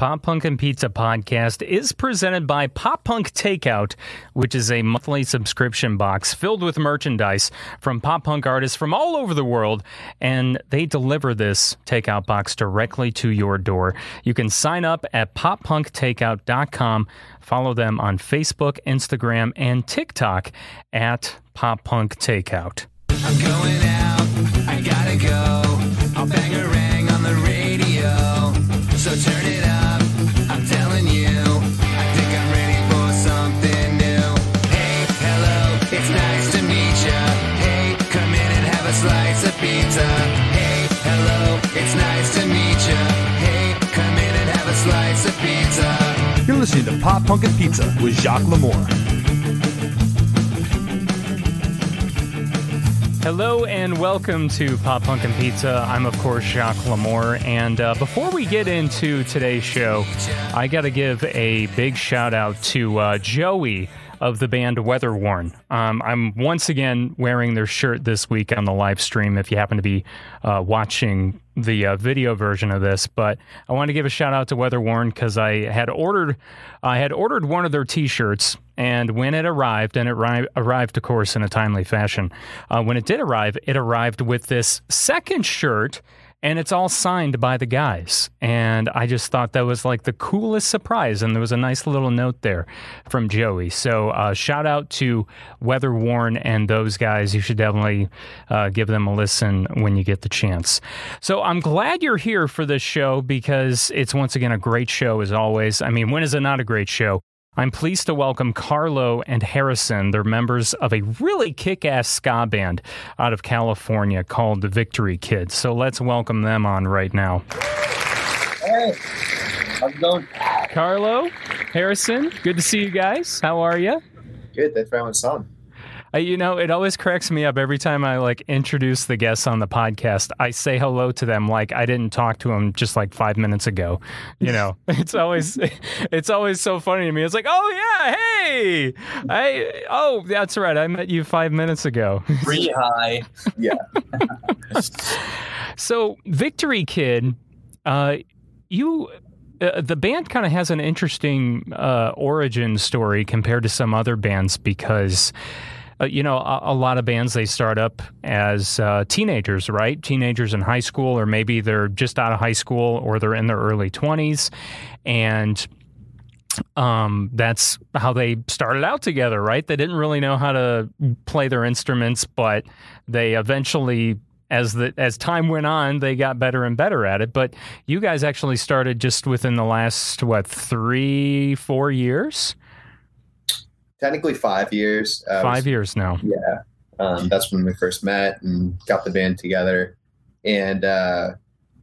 Pop Punk and Pizza podcast is presented by Pop Punk Takeout, which is a monthly subscription box filled with merchandise from pop punk artists from all over the world. And they deliver this takeout box directly to your door. You can sign up at poppunktakeout.com. Follow them on Facebook, Instagram, and TikTok at Pop Punk Takeout. I'm going out, I gotta go. I'll bang a on the radio. So turn it up, listening to Pop Punk and Pizza with Jacques Lamour. Hello and welcome to Pop Punk and Pizza. I'm, of course, Jacques Lamour. And uh, before we get into today's show, I got to give a big shout out to uh, Joey of the band Weatherworn. Um, I'm once again wearing their shirt this week on the live stream if you happen to be uh, watching the uh, video version of this. But I want to give a shout out to Weatherworn because I had ordered I had ordered one of their T-shirts, and when it arrived, and it arri- arrived, of course, in a timely fashion. Uh, when it did arrive, it arrived with this second shirt and it's all signed by the guys. And I just thought that was like the coolest surprise. And there was a nice little note there from Joey. So uh, shout out to Weatherworn and those guys. You should definitely uh, give them a listen when you get the chance. So I'm glad you're here for this show because it's once again a great show as always. I mean, when is it not a great show? I'm pleased to welcome Carlo and Harrison. They're members of a really kick ass ska band out of California called the Victory Kids. So let's welcome them on right now. Hey, how's it going? Carlo, Harrison, good to see you guys. How are you? Good. Thanks for having us on. Uh, you know, it always cracks me up every time I like introduce the guests on the podcast. I say hello to them like I didn't talk to them just like five minutes ago. You know, it's always it's always so funny to me. It's like, oh yeah, hey, I oh that's right, I met you five minutes ago. Pretty high. Yeah. So, Victory Kid, uh, you. Uh, the band kind of has an interesting uh, origin story compared to some other bands because uh, you know, a, a, lot of bands they start up as uh, teenagers, right? Teenagers in high school, or maybe they're just out of high school, or they're in their early twenties, and um, that's how they started out together, right? They didn't really know how to play their instruments, but they eventually as the as time went on, they got better and better at it. But you guys actually started just within the last what three, four years? Technically five years. Uh, Five years now. Yeah. Um, that's when we first met and got the band together. And uh,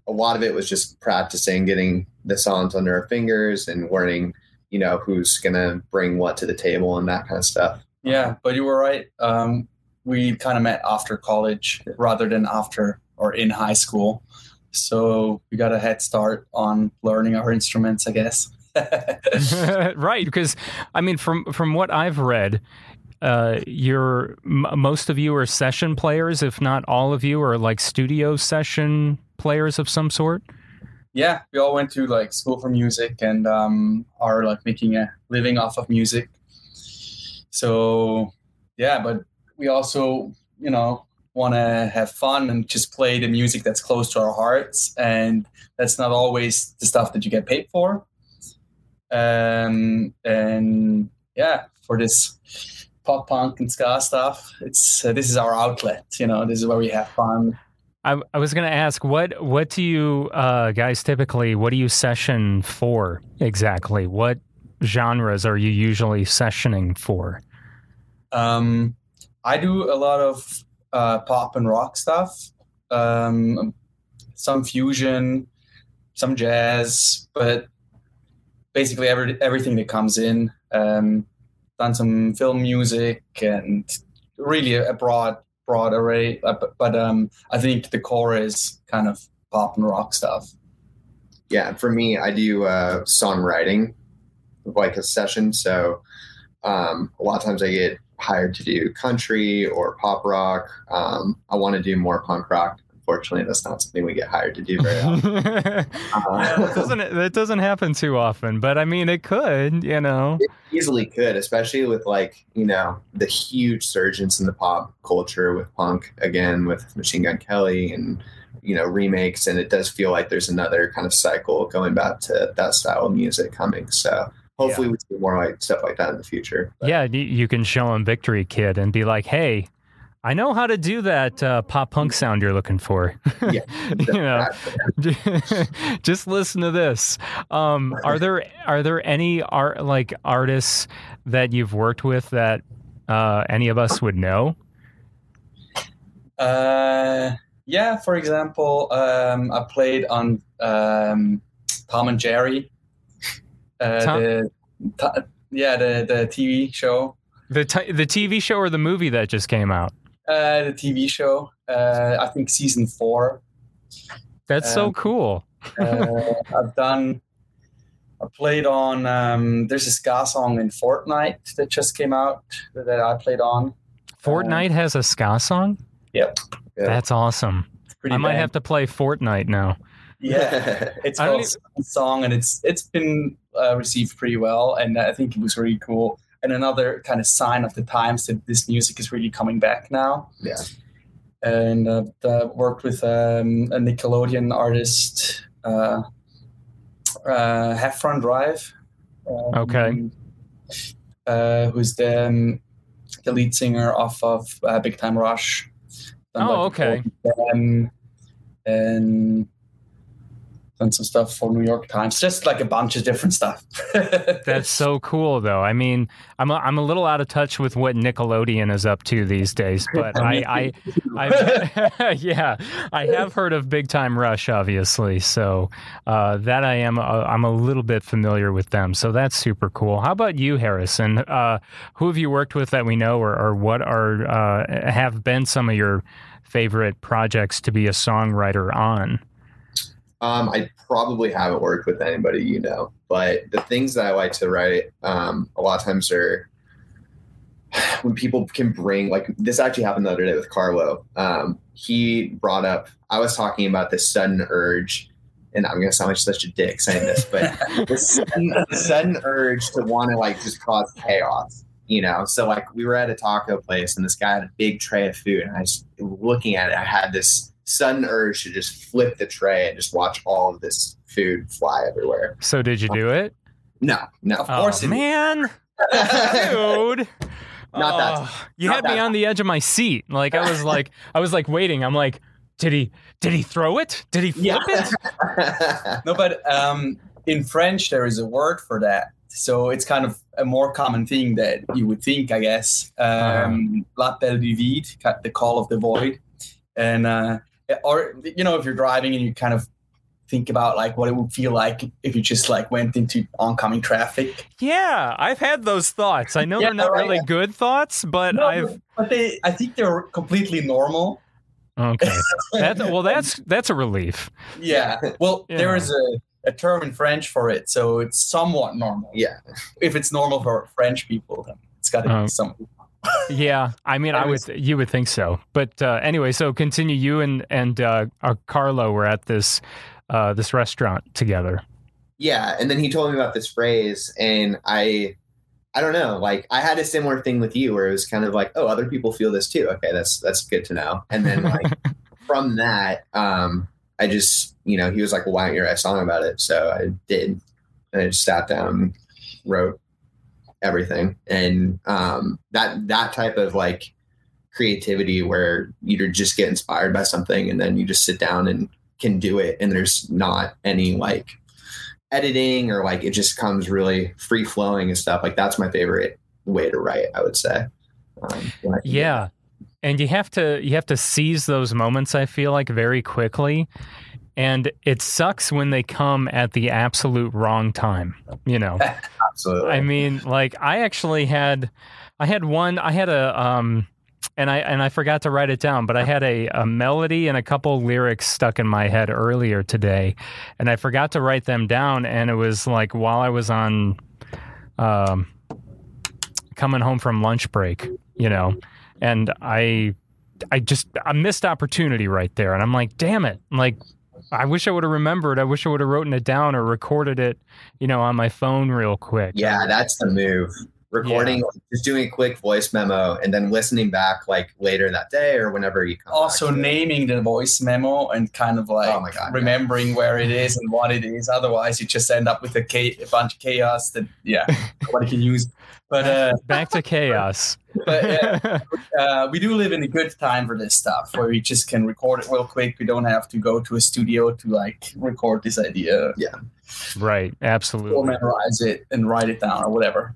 a lot of it was just practicing, getting the songs under our fingers and learning, you know, who's going to bring what to the table and that kind of stuff. Yeah, but you were right. Um, we kind of met after college rather than after or in high school. So we got a head start on learning our instruments, I guess. right, because I mean, from from what I've read, uh, you're m- most of you are session players, if not all of you are like studio session players of some sort. Yeah, we all went to like school for music and um, are like making a living off of music. So yeah, but we also, you know, want to have fun and just play the music that's close to our hearts, and that's not always the stuff that you get paid for um, and yeah, for this pop punk and ska stuff, it's uh, this is our outlet. You know, this is where we have fun. I, I was going to ask what what do you uh, guys typically what do you session for exactly? What genres are you usually sessioning for? Um, I do a lot of uh, pop and rock stuff, um, some fusion, some jazz, but basically every, everything that comes in. Um, done some film music and really a, broad broad array. Uh, but, but um, I think the core is kind of pop and rock stuff. Yeah, for me, I do uh, songwriting, like a session. So um, a lot of times I get hired to do country or pop rock. Um, I want to do more punk rock unfortunately, that's not something we get hired to do very often. yeah, Uh, that doesn't that doesn't happen too often, but I mean it could, you know. it easily could, especially with like you know the huge surgence in the pop culture with punk again with Machine Gun Kelly and you know remakes, and it does feel like there's another kind of cycle going back to that style of music coming. So hopefully we see more like stuff like that in the future. But- Yeah, you can show him Victory Kid and be like, "Hey, I know how to do that uh, pop punk sound you're looking for." Yeah, you know, just listen to this. Um, are there are there any art like artists that you've worked with that uh, any of us would know? Uh, yeah, for example, um, I played on um, Tom and Jerry. Uh, Tom- the, t- yeah, the, the TV show. The t- the TV show or the movie that just came out? Uh, the TV show. Uh, I think season four. That's so Um, cool. Uh, I've done. I played on. Um, there's a ska song in Fortnite that just came out that I played on. Fortnite has a ska song. Yep, Yeah. That's awesome. it's pretty. I might have to play Fortnite now. Yeah, it's I called Swan song, and it's it's been uh, received pretty well, and I think it was really cool. And another kind of sign of the times that this music is really coming back now. Yeah. And uh, uh, worked with um, a Nickelodeon artist, uh, uh, Heffron Drive. um, Okay. Uh, who's the um, the lead singer off of uh, Big Time Rush. Done, Oh, okay. And done some stuff for New York Times, just like a bunch of different stuff. That's so cool, though. I mean, I'm a, I'm a little out of touch with what Nickelodeon is up to these days, but I, I, I yeah, I have heard of Big Time Rush, obviously. So uh, that I am, uh, I'm a little bit familiar with them. So that's super cool. How about you, Harrison? Uh, who have you worked with that we know, or, or what are uh, have been some of your favorite projects to be a songwriter on? Um, I probably haven't worked with anybody you know, but the things that I like to write, um, a lot of times are when people can bring like this actually happened the other day with Carlo. Um, he brought up I was talking about this sudden urge, and I'm gonna sound like such a dick saying this, but the sudden urge to want to like just cause chaos. You know, so like we were at a taco place and this guy had a big tray of food, and I was looking at it. I had this sudden urge to just flip the tray and just watch all of this food fly everywhere. So did you do it? No, no, Of course oh, it- man. dude. Not that- Oh, you not had me on the edge of my seat. Like I was like I was like waiting. I'm like, did he did he throw it? Did he flip Yeah. it? no, but um, in French there is a word for that, so it's kind of a more common thing that you would think, I guess. Um, L'appel du vide, ca- the call of the void, and uh, or you know, if you're driving and you kind of think about like what it would feel like if you just like went into oncoming traffic. Yeah, I've had those thoughts. I know Yeah, they're not right. really good thoughts, but No, I've but they, I think they're completely normal. okay. That's well, that's that's a relief. Yeah. Well, Yeah. there is a, a term in French for it, so it's somewhat normal. yeah, If it's normal for French people, then it's got to Oh. be some. Yeah, I mean, I would you would think so. But uh, anyway, so continue. You and and uh, uh, Carlo were at this uh, this restaurant together. yeah. And then he told me about this phrase, and I, I don't know. Like I had a similar thing with you, where it was kind of like, oh, other people feel this too. Okay, that's that's good to know. And then like from that, um, I just you know he was like, well, why don't you write a song about it? So I did, and I just sat down, and wrote everything, and um, that that type of like creativity where you just get inspired by something and then you just sit down and can do it and there's not any like editing or like it just comes really free flowing and stuff like that's my favorite way to write i would say um, Yeah. And you have to you have to seize those moments I feel like very quickly. And it sucks when they come at the absolute wrong time, you know. absolutely I mean, like I actually had I had one I had a um and I and I forgot to write it down, but I had a, a melody and a couple lyrics stuck in my head earlier today, and I forgot to write them down. And it was like while I was on, um, coming home from lunch break, you know, and I I just a missed opportunity right there, and I'm like, damn it! I'm like, I wish I would have remembered. I wish I would have written it down or recorded it, you know, on my phone real quick. Yeah, that's the move. Recording, just doing a quick voice memo, and then listening back like later that day or whenever you come. Also back to it. naming the voice memo and kind of like Oh my God, remembering where it is and what it is. Otherwise, you just end up with a, cha- a bunch of chaos that yeah nobody can use. But uh, Back to chaos. but yeah, uh, we do live in a good time for this stuff where we just can record it real quick. We don't have to go to a studio to like record this idea Yeah. right, or absolutely. memorize it and write it down or whatever.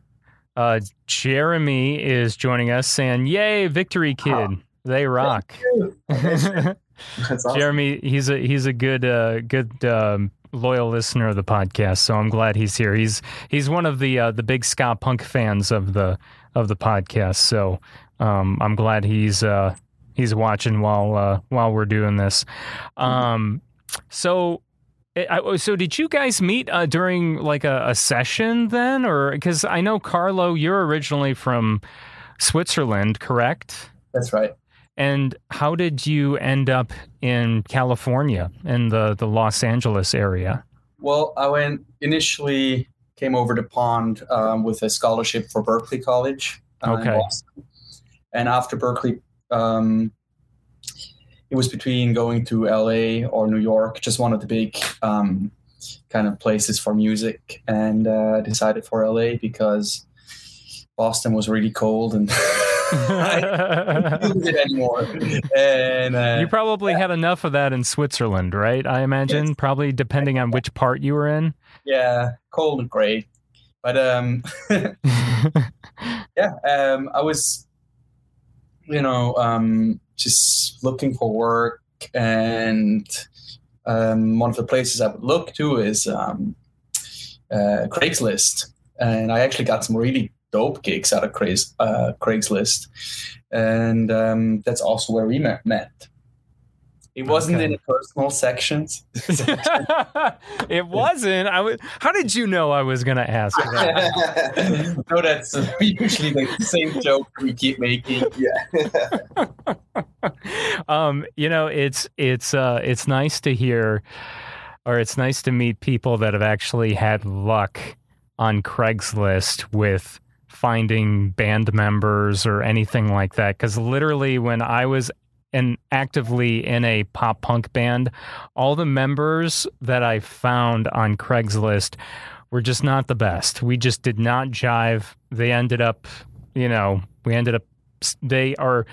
Uh, Jeremy is joining us saying, "Yay, Victory Kid! They rock." That's awesome. Jeremy, he's a he's a good uh, good um, loyal listener of the podcast, so I'm glad he's here. He's he's one of the uh, the big ska punk fans of the of the podcast, so um, I'm glad he's uh, he's watching while uh, while we're doing this. Um, so. I, I- so did you guys meet uh, during like a, a session then, or because I know Carlo, you're originally from Switzerland, correct? That's right. And how did you end up in California, in the, the Los Angeles area? Well, I went initially came over to pond um, with a scholarship for Berklee College. uh, Okay. And after Berkeley, um, it was between going to LA or New York, just one of the big um, kind of places for music, and uh, decided for LA because Boston was really cold and I couldn't it anymore. And uh, you probably had enough of that in Switzerland, right? I imagine, Yes. probably depending on which part you were in. yeah, cold and gray. But um, yeah, um, I was, you know, um, just looking for work, and um, one of the places I would look to is um, uh, Craigslist, and I actually got some really dope gigs out of Craigs, uh, Craigslist, and um, that's also where we met. met. It wasn't Okay. in the personal sections. it wasn't. I was. How did you know I was going to ask that? no, that's usually the same joke we keep making. Yeah. um, you know, it's it's uh, it's nice to hear, or it's nice to meet people that have actually had luck on Craigslist with finding band members or anything like that. Because literally, when I was in actively in a pop punk band, all the members that I found on Craigslist were just not the best. We just did not jive. They ended up, you know, we ended up they are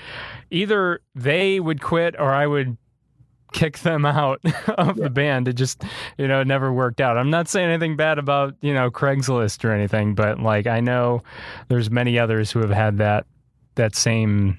either they would quit or I would kick them out of the band. It just, you know, it never worked out. I'm not saying anything bad about, you know, Craigslist or anything, but like I know there's many others who have had that that same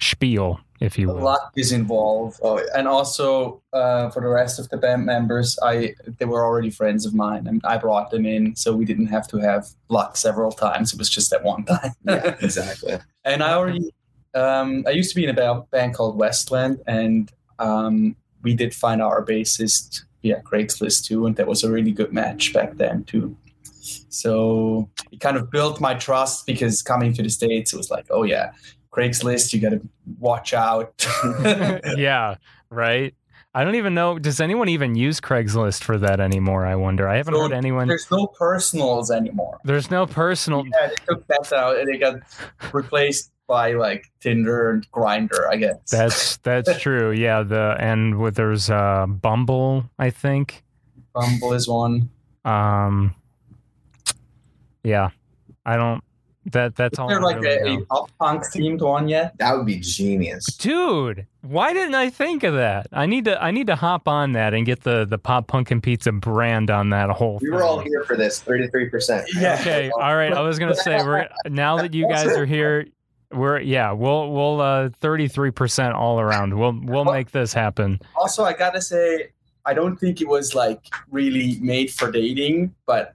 spiel, if you will. Luck is involved. oh. And also uh, for the rest of the band members, I they were already friends of mine, and I brought them in, so we didn't have to have luck several times. It was just that one time. Yeah, exactly. and I already, um, I used to be in a band called Westland, and um, we did find our bassist via Craigslist too, and that was a really good match back then too. So it kind of built my trust because coming to the states, it was like, oh yeah, Craigslist, you got to watch out. yeah, right. I don't even know. Does anyone even use Craigslist for that anymore? I wonder. I haven't So heard anyone. There's no personals anymore. There's no personal. Yeah, they took that out and they got replaced by like Tinder and Grindr, I guess. That's that's true. Yeah. The and with there's uh, Bumble, I think. Bumble is one. Um. Yeah, I don't. That that's Is all. there I like really a, a pop punk themed one yet? That would be genius. Dude, why didn't I think of that? I need to I need to hop on that and get the the Pop Punk and Pizza brand on that whole. Thing. We were thing. all here for this. Thirty-three percent. Yeah. Okay, all right. I was gonna say we're now that you guys are here, we're yeah, we'll we'll uh thirty three percent all around. We'll we'll make this happen. Also, I gotta say, I don't think it was like really made for dating, but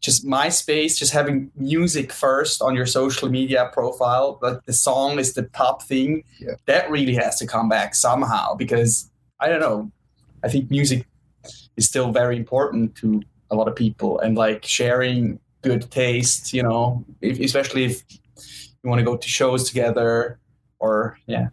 just MySpace, just having music first on your social media profile, like the song is the top thing. Yeah. That really has to come back somehow because I don't know. I think music is still very important to a lot of people and like sharing good taste, you know, if, especially if you want to go to shows together or yeah.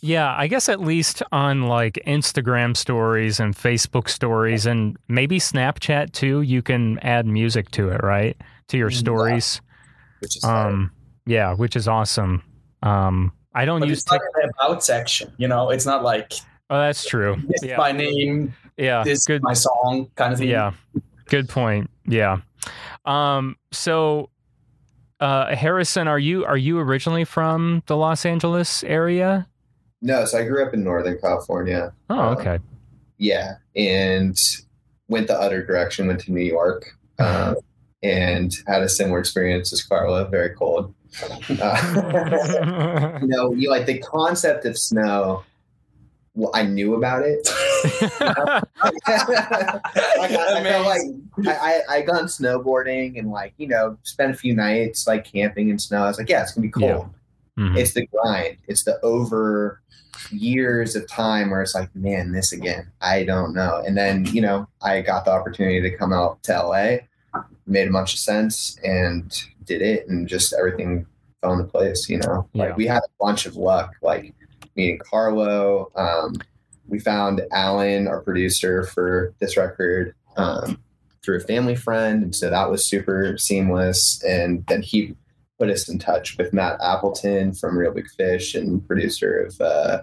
Yeah, I guess at least on like Instagram stories and Facebook stories and maybe Snapchat too, you can add music to it, right? To your Yeah. stories. which is hard. Um yeah, which is awesome. Um I don't But use it's not an about section, you know. It's not like Oh, that's true. Yeah. my name, Yeah. this Good is my song, kind of thing. Yeah. Good point. Yeah. Um so uh Harrison, are you are you originally from the Los Angeles area? no, so I grew up in Northern California. Oh, Uh, okay. Yeah, and went the other direction. Went to New York, uh, and had a similar experience as Carlo. Very cold. Uh, you know, you like the concept of snow. Well, I knew about it. I, I felt like I, I I gone snowboarding and like you know spent a few nights like camping in snow. I was like, yeah, it's gonna be cold. Yeah. Mhm. It's the grind. It's the over years of time where it's like, man, this again. I don't know. And then you know, I got the opportunity to come out to LA, made a bunch of sense, and did it, and just everything fell into place. You know, like Yeah. we had a bunch of luck, like meeting Carlo. Um, we found Alan, our producer for this record, um, through a family friend, and so that was super seamless. And then he put us in touch with Matt Appleton from Reel Big Fish and producer of uh,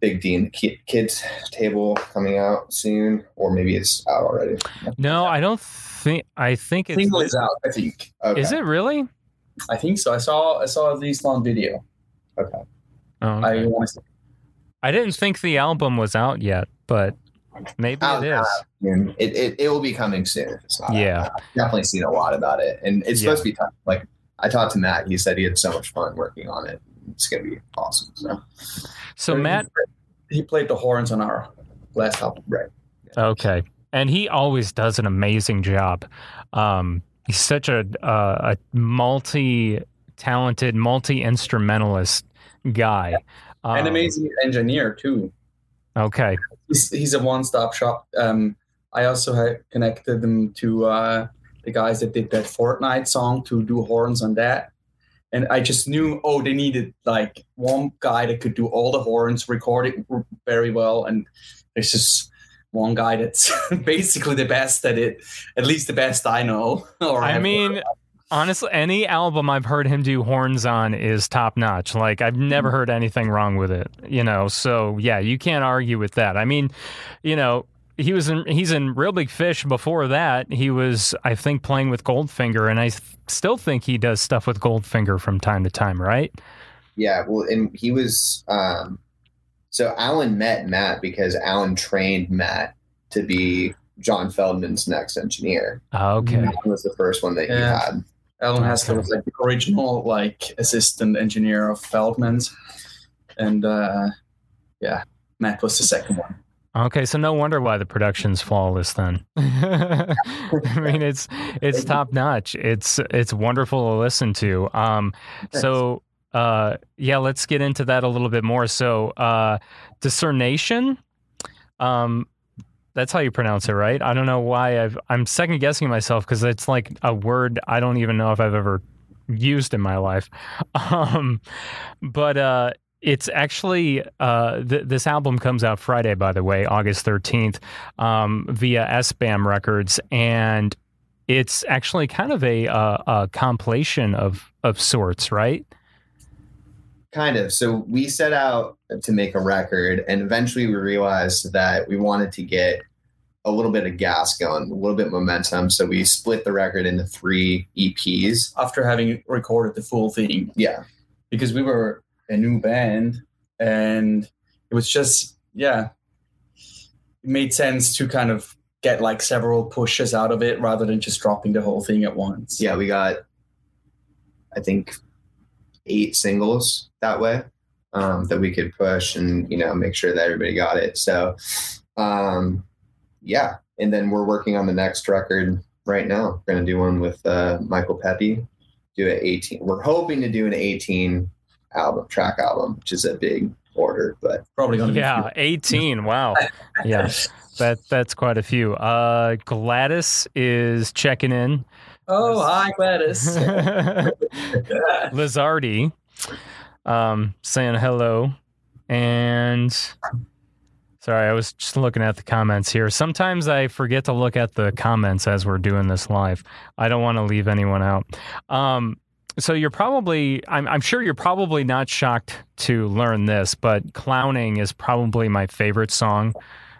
Big D and the Kids Table coming out soon, or maybe it's out already. No, I don't think I think it's Single is out, I think. Okay. Is it really? I think so. I saw I saw at least on video. Okay. Oh, I okay. want to I didn't think the album was out yet, but maybe Out it is. And it, it, it will be coming soon. if It's not out. Yeah. I've definitely seen a lot about it, and it's Yeah. supposed to be tough. Like I talked to Matt, he said he had so much fun working on it. It's gonna be awesome. So So Matt, he played the horns on our last album. right. okay, and he always does an amazing job. Um, he's such a uh, a multi-talented, multi-instrumentalist guy. Um, An amazing engineer too. Okay, He's, he's a one-stop shop. Um, I also had connected them to uh, the guys that did that Fortnite song to do horns on that. And I just knew, oh, they needed like one guy that could do all the horns, record it very well, and there's just one guy that's basically the best at it, at least the best I know. Or I mean, honestly, any album I've heard him do horns on is top notch. Like I've never heard anything wrong with it. You know, so yeah, you can't argue with that. I mean, you know, he was in he's in Reel Big Fish. Before that, he was I think playing with Goldfinger, and I th- still think he does stuff with Goldfinger from time to time. Right? Yeah, well, and he was um, so Alan met Matt because Alan trained Matt to be John Feldmann's next engineer. Okay. That was the first one that he had. Alan Haskell was like the original like assistant engineer of Feldmann's, and uh, yeah, Matt was the second one. Okay, so no wonder why the production's flawless then. I mean, it's it's top notch. It's it's wonderful to listen to. Um, so uh, yeah, let's get into that a little bit more. So uh, discernation, um, that's how you pronounce it, right? I don't know why I've I'm second guessing myself because it's like a word I don't even know if I've ever used in my life. Um, but uh, it's actually uh, th- this album comes out Friday, by the way, August thirteenth, um, via SBAM Records, and it's actually kind of a, uh, a compilation of of sorts, right? Kind of. So we set out to make a record, and eventually we realized that we wanted to get a little bit of gas going, a little bit of momentum. So we split the record into three EPs. After having recorded the full thing, Yeah, because we were a new band, and it was just yeah, it made sense to kind of get like several pushes out of it rather than just dropping the whole thing at once. yeah. We got, I think, eight singles that way um, that we could push and you know make sure that everybody got it. So, um, yeah. And then we're working on the next record right now. We're gonna do one with uh, Michael Pepe. Do an eighteen. We're hoping to do an eighteen album track album, which is a big order, but probably gonna be Yeah, eighteen. Wow. Yeah, that that's quite a few. Uh, Gladys is checking in. Oh, hi Gladys. Lizardi um, saying hello And sorry, I was just looking at the comments here. Sometimes I forget to look at the comments as we're doing this live. I don't want to leave anyone out. Um, so you're probably, I'm, I'm sure you're probably not shocked to learn this, but Clowning is probably my favorite song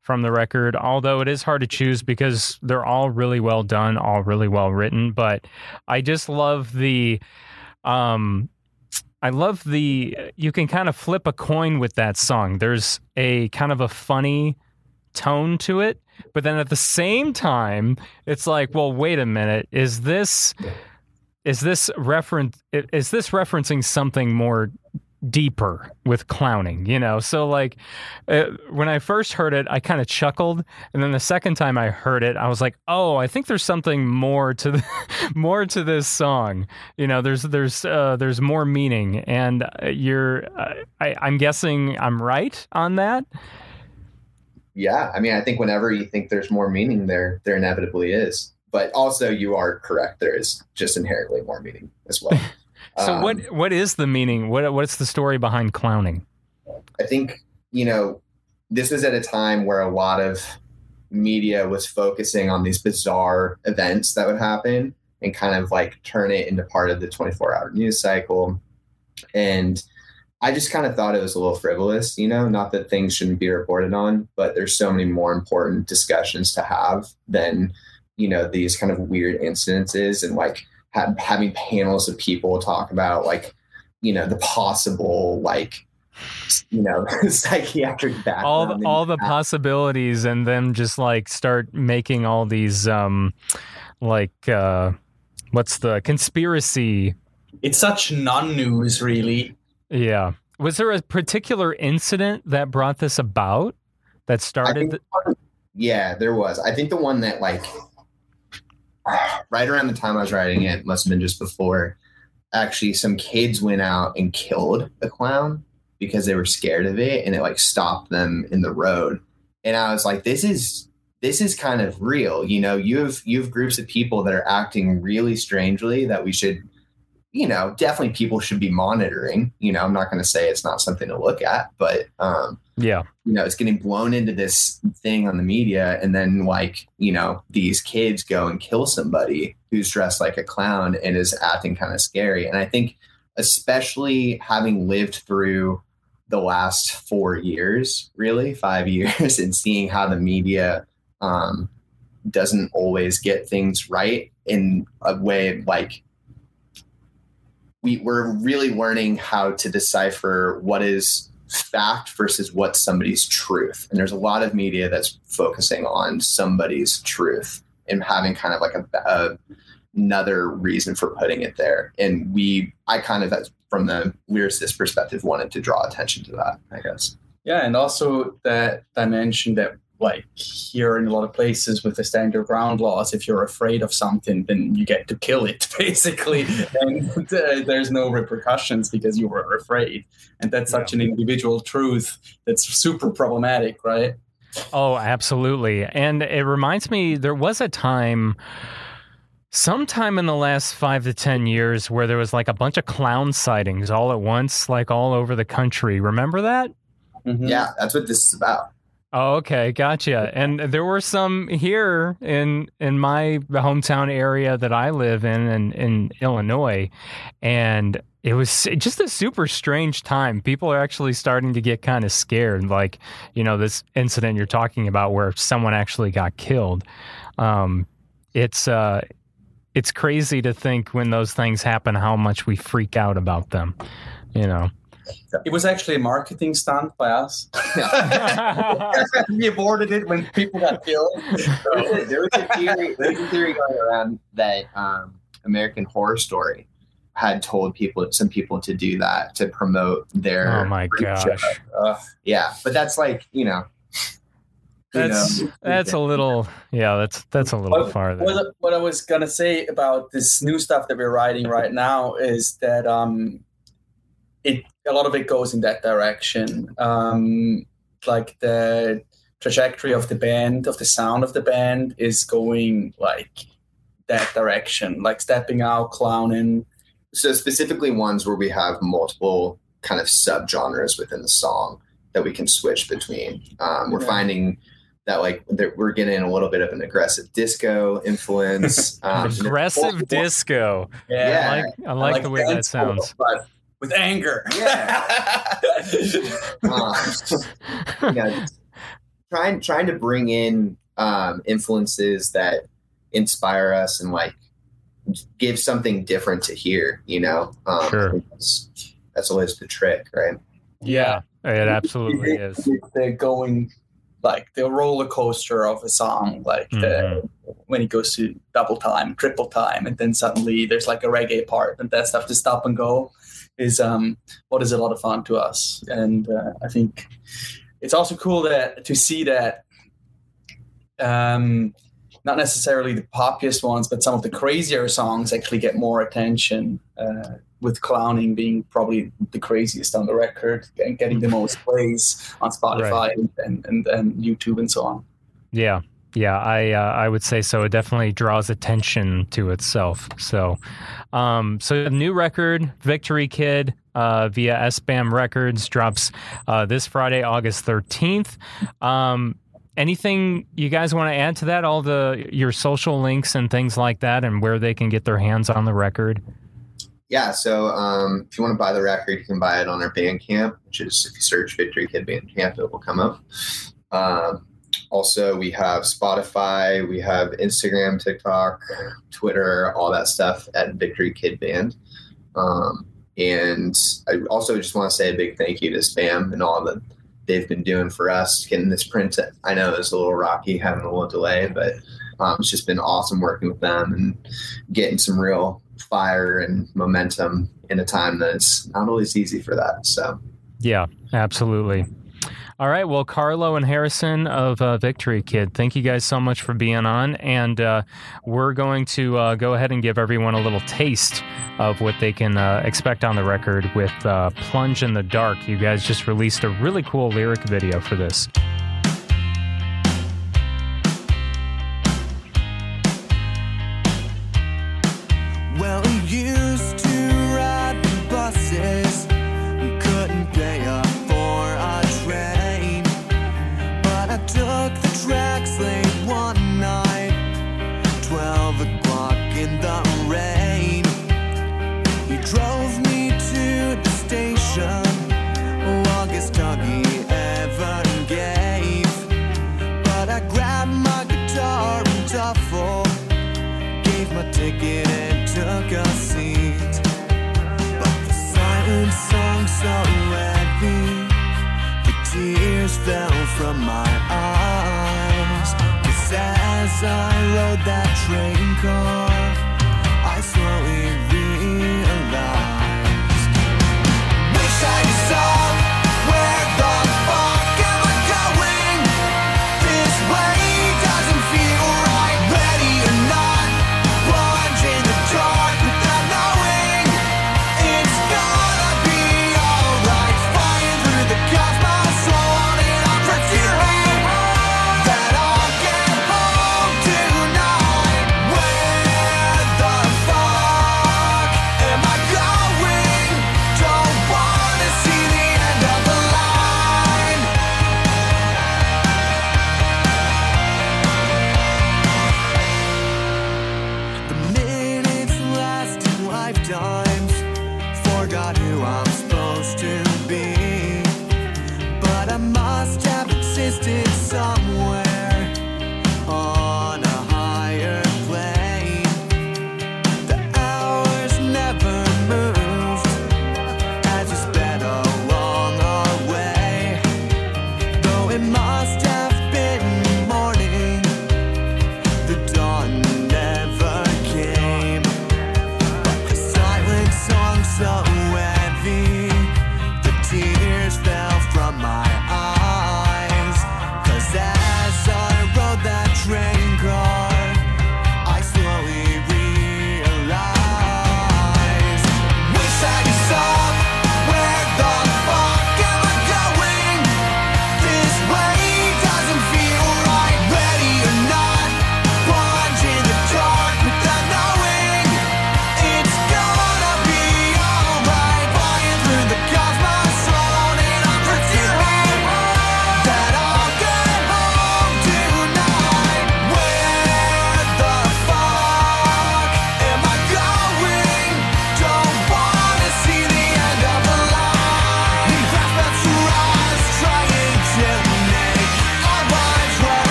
from the record, although it is hard to choose because they're all really well done, all really well written. But I just love the, um, I love the, you can kind of flip a coin with that song. There's a kind of a funny tone to it, but then at the same time, it's like, well, wait a minute, is this, is this reference, is this referencing something more deeper with clowning, you know. So like uh, when I first heard it, I kind of chuckled, and then the second time I heard it, I was like, "Oh, I think there's something more to the, more to this song." You know, there's there's uh, there's more meaning, and uh, you're uh, I, I'm guessing I'm right on that. Yeah, I mean, I think whenever you think there's more meaning there, there inevitably is. But also, you are correct. There is just inherently more meaning as well. So Um, what what is the meaning? What what's the story behind clowning? I think, you know, this was at a time where a lot of media was focusing on these bizarre events that would happen and kind of like turn it into part of the 24 hour news cycle. And I just kind of thought it was a little frivolous, you know, not that things shouldn't be reported on, but there's so many more important discussions to have than, you know, these kind of weird incidences and like ha- having panels of people talk about like, you know, the possible like you know psychiatric background all the, all the possibilities and then just like start making all these um like uh what's the conspiracy? It's such non-news, really. yeah. Was there a particular incident that brought this about that I started think yeah there was. I think the one that like right around the time i was writing it must have been just before actually some kids went out and killed a clown because they were scared of it and it like stopped them in the road. And i was like this is this is kind of real you know? You have you have groups of people that are acting really strangely that we should you know definitely people should be monitoring you know i'm not going to say it's not something to look at but um yeah you know, it's getting blown into this thing on the media, and then like, you know, these kids go and kill somebody who's dressed like a clown and is acting kind of scary. And I think, especially having lived through the last four years, really five years, and seeing how the media um, doesn't always get things right in a way like we, we're really learning how to decipher what is fact versus what's somebody's truth. And there's a lot of media that's focusing on somebody's truth and having kind of like a, a another reason for putting it there. And we, I kind of, from the lyricist perspective, wanted to draw attention to that. I guess. Yeah, and also that dimension that like here in a lot of places with the stand your ground laws, if you're afraid of something, then you get to kill it basically, and uh, there's no repercussions because you were afraid, and that's such an individual truth that's super problematic, right? Oh, absolutely. And it reminds me, there was a time, sometime in the last five to 10 years, where there was like a bunch of clown sightings all at once, like all over the country. Remember that? Mhm. Yeah, that's what this is about. Oh, okay, gotcha. And there were some here in in my hometown area that I live in, in, in Illinois, and it was just a super strange time. People are actually starting to get kind of scared, like you know this incident you're talking about where someone actually got killed. Um, it's uh, it's crazy to think when those things happen how much we freak out about them. You know. It was actually a marketing stunt by us. we aborted it when people got killed. there was a theory. There was a theory going around that um, American Horror Story had told people, some people, to do that to promote their. oh my freak gosh. Uh, Yeah, but that's like you know. who That's knows? that's a little yeah that's that's a little What- farther. What, what I was gonna say about this new stuff that we're writing right now is that um, it a lot of it goes in that direction. Um, like the trajectory of the band, of the sound of the band, is going like that direction, like stepping out, clowning. so specifically ones where we have multiple kind of subgenres within the song that we can switch between. Um, we're Yeah. finding that like that we're getting a little bit of an aggressive disco influence. Um, Aggressive disco. Yeah. I like, I like, the way that dance sounds. but with anger. Yeah. um, you know, trying trying to bring in um, influences that inspire us and like give something different to hear. You know, um, Sure. That's, that's always the trick, right? Yeah, it absolutely is. They're going like the roller coaster of a song, like the, Mhm. when it goes to double time, triple time, and then suddenly there's like a reggae part, and that stuff to stop and go is um what is a lot of fun to us, and uh, I think it's also cool that to see that um not necessarily the poppiest ones, but some of the crazier songs actually get more attention. Uh, with clowning being probably the craziest on the record and getting the most plays on Spotify and, and, and YouTube and so on. Yeah, yeah, I uh, I would say so. It definitely draws attention to itself. So, um, so the new record, Victory Kid, uh, via SBAM Records, drops uh, this Friday, August thirteenth. Um, anything you guys want to add to that? All the your social links and things like that, and where they can get their hands on the record. Yeah. So um, if you want to buy the record, you can buy it on our Bandcamp, which is if you search Victory Kid Bandcamp, it will come up. Um, also, we have Spotify, we have Instagram, TikTok, Twitter, all that stuff at Victory Kid Band. Um, and I also just want to say a big thank you to SBAM and all that they've been doing for us getting this print. I know it's a little rocky, having a little delay, but um, it's just been awesome working with them and getting some real fire and momentum in a time that's not always easy for that. So Yeah, absolutely. All right. Well, Carlo and Harrison of uh, Victory Kid, thank you guys so much for being on. And uh, we're going to uh, go ahead and give everyone a little taste of what they can uh, expect on the record with uh, Plunge in the Dark. You guys just released a really cool lyric video for this.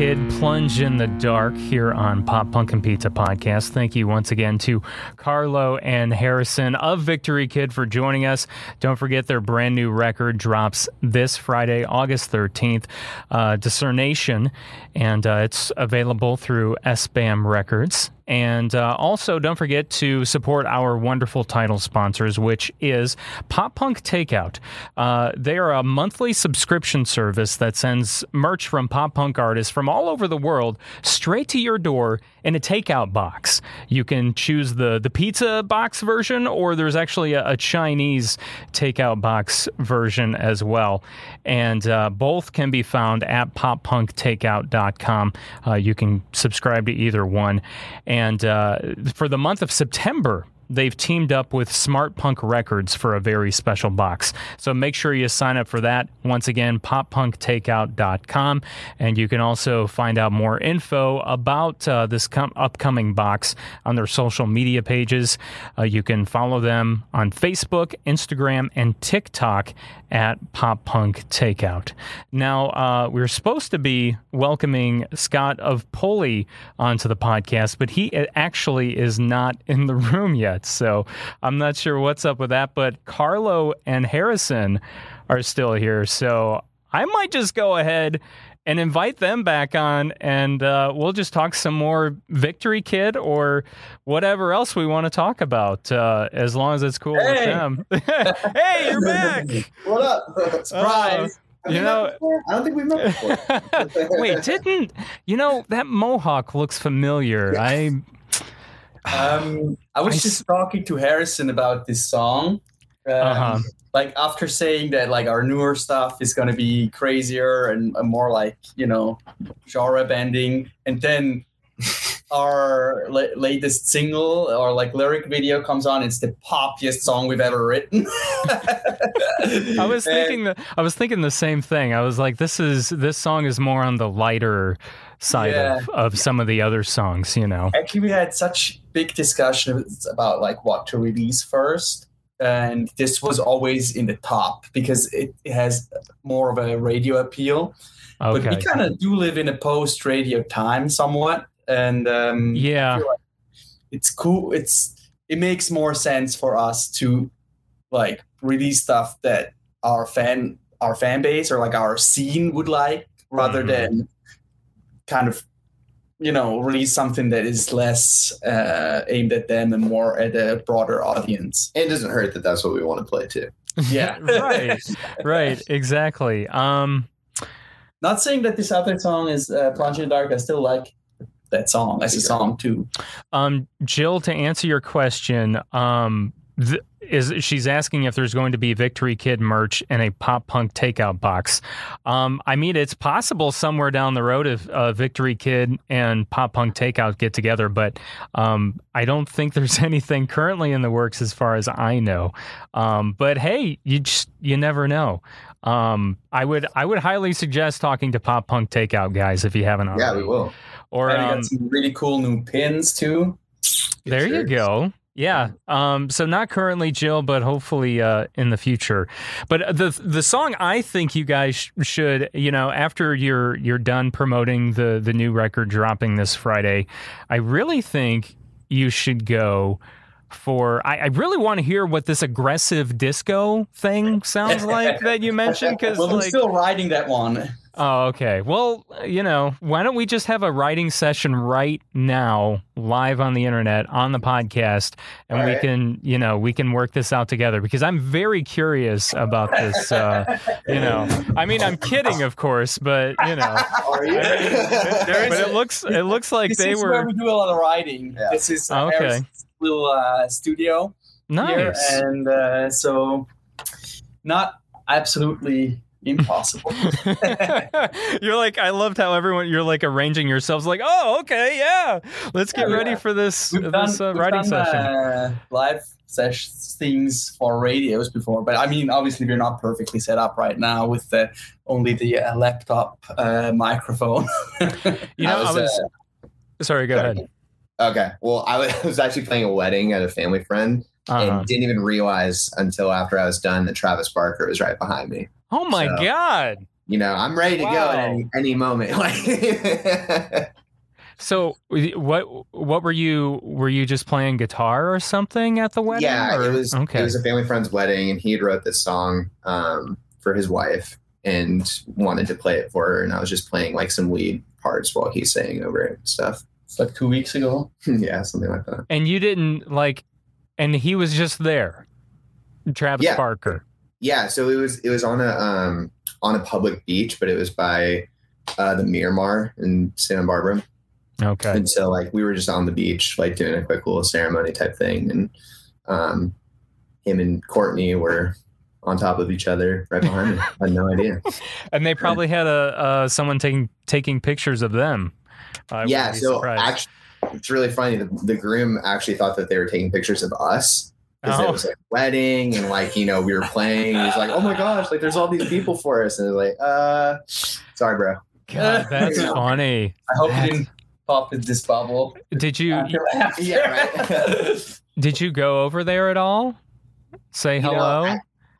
Kid Plunge in the Dark here on Pop Punk and Pizza Podcast. Thank you once again to Carlo and Harrison of Victory Kid for joining us. Don't forget their brand new record drops this Friday, August 13th, uh, Discernation, and uh, it's available through SBAM Records. And uh, also, don't forget to support our wonderful title sponsors, which is Pop Punk Takeout. Uh, they are a monthly subscription service that sends merch from pop punk artists from all over the world straight to your door in a takeout box. You can choose the, the pizza box version, or there's actually a, a Chinese takeout box version as well. And uh, both can be found at poppunktakeout.com. Uh, you can subscribe to either one. And uh, for the month of September, they've teamed up with Smart Punk Records for a very special box. So make sure you sign up for that. Once again, poppunktakeout.com. And you can also find out more info about uh, this com- upcoming box on their social media pages. Uh, you can follow them on Facebook, Instagram, and TikTok at Pop Punk Takeout. Now, uh, we are supposed to be welcoming Scott of Pulley onto the podcast, but he actually is not in the room yet. So I'm not sure what's up with that. But Carlo and Harrison are still here. So I might just go ahead and invite them back on and uh, we'll just talk some more Victory Kid or whatever else we want to talk about uh, as long as it's cool with Hey. them. hey, you're back. What up? Surprise. Have You know- I don't think we've met before. Wait, didn't you know that mohawk looks familiar? I Um, I was I just talking to Harrison about this song. Um, Uh-huh. Like after saying that, like our newer stuff is gonna be crazier and, and more like you know genre bending, and then our la- latest single or like lyric video comes on. It's the poppiest song we've ever written. I was thinking that I was thinking the same thing. I was like, this is this song is more on the lighter side Yeah. of, of some of the other songs, you know. actually we had such big discussions about like what to release first and this was always in the top because it, has more of a radio appeal Okay. but we kind of do live in a post radio time somewhat and um, Yeah. it's cool it's it makes more sense for us to like release stuff that our fan our fan base or like our scene would like rather Mhm. than kind of you know release something that is less uh, aimed at them and more at a broader audience And it doesn't hurt that that's what we want to play too. yeah right. Right. Exactly. Um not saying that this other song is uh, plunge in the dark i still like that song as a song too Um, Jill, to answer your question, um, th- is she's asking if there's going to be Victory Kid merch in a pop punk takeout box. Um, I mean, it's possible somewhere down the road if uh, Victory Kid and pop punk takeout get together, but um, I don't think there's anything currently in the works as far as I know. Um, but hey, you just you never know. Um, I would I would highly suggest talking to pop punk takeout guys if you haven't already. Yeah, we will. Or and we um, got some really cool new pins too there you go. Yeah. Um, so not currently Jill, but hopefully uh, in the future. But the the song I think you guys should, you know, after you're you're done promoting the the new record dropping this Friday, I really think you should go for I, I really want to hear what this aggressive disco thing sounds like that you mentioned because well we're like still riding that one Oh, okay. Well, you know, why don't we just have a writing session right now, live on the internet, on the podcast, and All we right. can, you know, we can work this out together because I'm very curious about this. Uh, you know, I mean, I'm kidding, of course, but you know, Are you? there but it looks it looks like this they is where were we do a lot of writing. Yeah. This is uh, okay. Harris's little uh, studio here, nice. and uh, so not absolutely impossible. you're like, I loved how everyone you're like arranging yourselves, like, oh, okay, yeah, let's get Yeah, ready yeah. for this we've done, this uh, we've writing done, session. Uh, live sesh things for radios before, but I mean, obviously, we're not perfectly set up right now with the, only the uh, laptop uh, microphone. You know, I I was, was. uh, sorry, go ahead. Okay. Well, I was- I was actually playing a wedding at a family friend Uh-huh. and didn't even realize until after I was done that Travis Barker was right behind me. Oh my So- god! you know, I'm ready to go at any, any moment. Like, So what what were you were you just playing guitar or something at the wedding? yeah, or- it was okay. it was a family friend's wedding, and he had wrote this song um, for his wife and wanted to play it for her, and I was just playing like some lead parts while he sang over it and stuff. It's like two weeks ago. yeah, something like that. and you didn't like, and he was just there, Travis Yeah. Barker. Yeah, so it was it was on a um, on a public beach, but it was by uh, the Miramar in Santa Barbara. Okay. And so like we were just on the beach, like doing a quick little ceremony type thing. And um him and Kourtney were on top of each other right behind me. I had no idea. And they probably had a uh, someone taking taking pictures of them. I yeah, so actually it's really funny. The, the groom actually thought that they were taking pictures of us because Oh. it was like wedding and like you know we were playing. He's like, "Oh my gosh, like there's all these people for us," and it was like, "Uh, sorry, bro." God, that's Yeah. funny. I hope That's- you didn't pop in this bubble. Did you Until after. Yeah, right. did you go over there at all? Say You know, hello.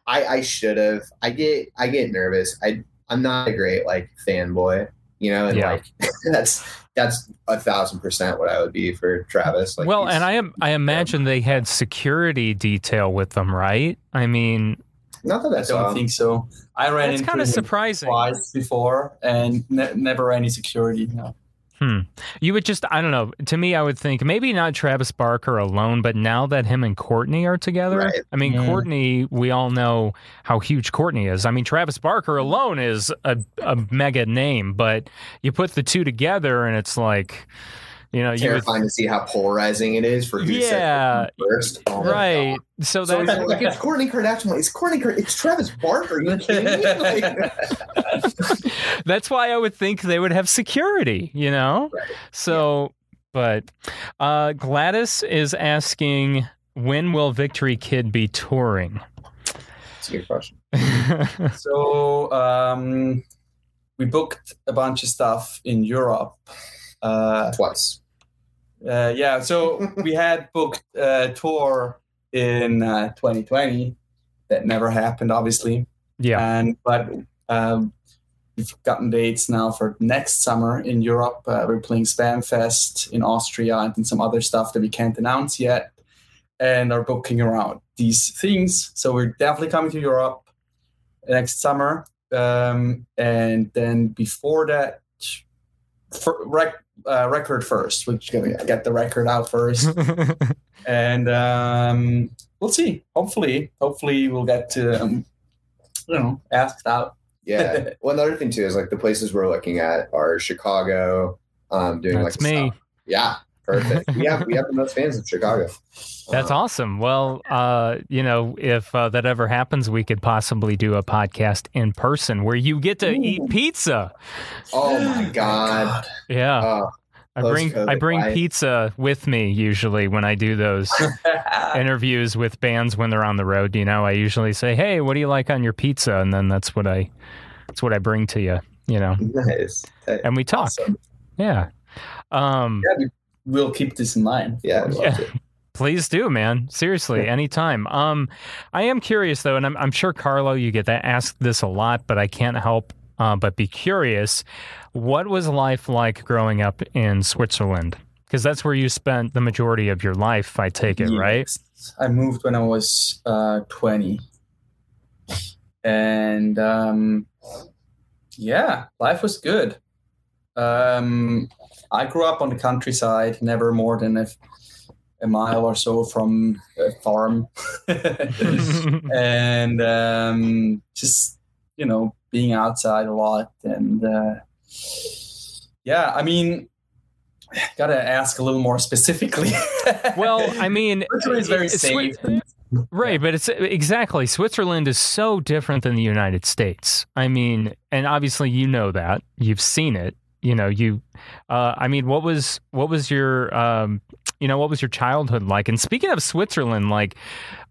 I, I should have. I get I get nervous. I I'm not a great like fanboy, you know, and Yeah. like that's that's a thousand percent what I would be for Travis. Like well, and I am I imagine they had security detail with them, right? I mean, not that I I don't think so. I ran it's into kind of surprising. twice before and ne- never any security. No. Hmm. You would just, I don't know. To me, I would think maybe not Travis Barker alone, but now that him and Kourtney are together, Right. I mean, Yeah. Kourtney, we all know how huge Kourtney is. I mean, Travis Barker alone is a, a mega name, but you put the two together and it's like, you know, you would, terrifying to see how polarizing it is for who Yeah. said first. Oh right. God. So So that's it's like it's Kourtney Kardashian. It's Kourtney. It's Travis Barker. Are you kidding me? Like, that's why I would think they would have security, you know? Right. So, but uh, Gladys is asking, when will Victory Kid be touring? That's a good question. So um, we booked a bunch of stuff in Europe. Uh, Twice. uh, yeah, so we had booked a tour in uh, 2020 that never happened, obviously. yeah. And but um, we've gotten dates now for next summer in Europe. Uh, we're playing SBAM Fest in Austria and then some other stuff that we can't announce yet, and are booking around these things. So we're definitely coming to Europe next summer, um, and then before that, for, rec, uh, record first. We're gonna get the record out first and um, we'll see. Hopefully, hopefully we'll get to um, you know asked out. Yeah. well, another thing too is like the places we're looking at are Chicago. Um, doing That's like me. stuff- Yeah, perfect. we have we have the most fans in Chicago. That's Um, awesome. Well, uh, you know, if uh, that ever happens, we could possibly do a podcast in person where you get to eat pizza. Oh my god. Yeah. Uh, I bring I bring life. pizza with me usually when I do those interviews with bands when they're on the road. You know, I usually say, "Hey, what do you like on your pizza?" And then that's what I that's what I bring to you. You know, nice. Hey, and we talk. Awesome. Yeah. Um, Yeah, we, we'll keep this in mind. of Yeah, course. I'd love to. Please do, man. Seriously, anytime. Um, I am curious though, and I'm, I'm sure Carlo, you get that asked this a lot, but I can't help uh, but be curious. What was life like growing up in Switzerland? Because that's where you spent the majority of your life. I take it, right? I moved when I was uh, 20. And um, yeah, life was good. Um, I grew up on the countryside, never more than a, a mile or so from a farm. and um, just, you know, being outside a lot. And uh, yeah, I mean, gotta ask a little more specifically. well, I mean, Switzerland is very it's- safe. Right, but it's exactly Switzerland is so different than the United States. I mean, and obviously you know that you've seen it. You know, you. Uh, I mean, what was what was your um, you know what was your childhood like? And speaking of Switzerland, like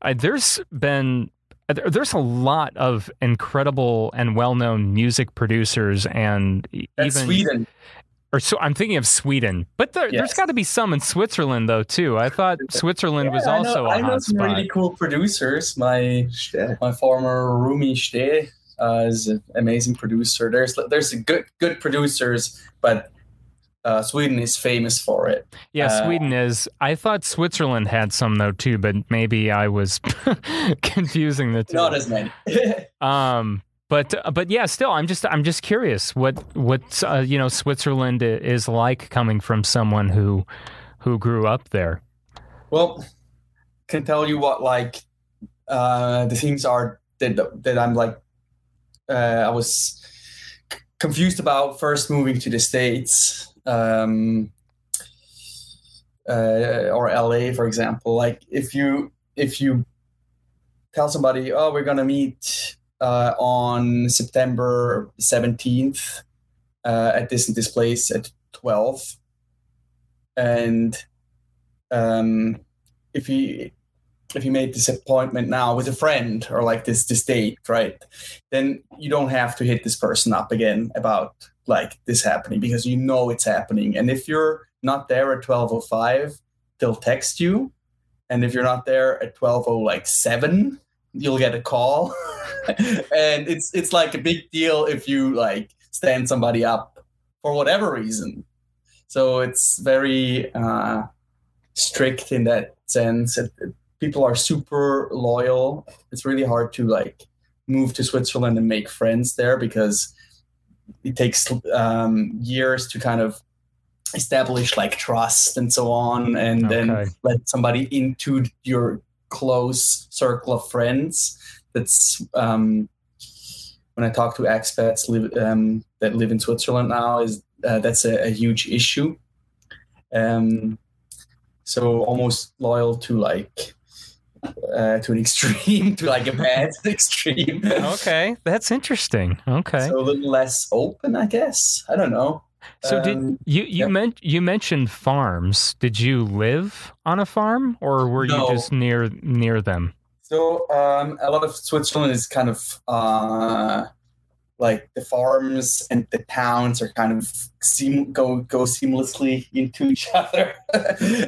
uh, there's been uh, there's a lot of incredible and well-known music producers and That's even Sweden. or so I'm thinking of Sweden, but there, there's Yes. got to be some in Switzerland though too. I thought Switzerland was Yeah, I also know, a I know some spot. really cool producers. My my former roomie Ste uh, is an amazing producer. There's there's good good producers, but uh, Sweden is famous for it. Yeah, Uh, Sweden is. I thought Switzerland had some though too, but maybe I was confusing the two. Not as many. Um, but but yeah, still, I'm just I'm just curious what what uh, you know Switzerland is like coming from someone who who grew up there. well, can tell you what like uh, the things are that that I'm like uh, I was c- confused about first moving to the states. Um, uh, or LA, for example. Like if you if you tell somebody, "Oh, we're gonna meet uh, on September seventeenth uh, at this this place at 12," and um, if you if you made this appointment now with a friend or like this this date, right? Then you don't have to hit this person up again about like this happening because you know it's happening. And if you're not there at twelve oh five, they'll text you. And if you're not there at twelve oh like seven, you'll get a call. and it's it's like a big deal if you like stand somebody up for whatever reason. So it's very uh, strict in that sense. It, it- people are super loyal. It's really hard to like move to Switzerland and make friends there because it takes um, years to kind of establish like trust and so on, and then let somebody into your close circle of friends. That's um, when I talk to expats live, um, that live in Switzerland now is uh, that's a, a huge issue. Um, so almost loyal to like uh, to an extreme, to like a bad extreme. Okay, that's interesting. Okay, So a little less open, I guess. I don't know. so did um, you you yeah. meant you mentioned farms? Did you live on a farm, or were you just near near them? So um, a lot of Switzerland is kind of uh, like the farms and the towns are kind of seem go go seamlessly into each other,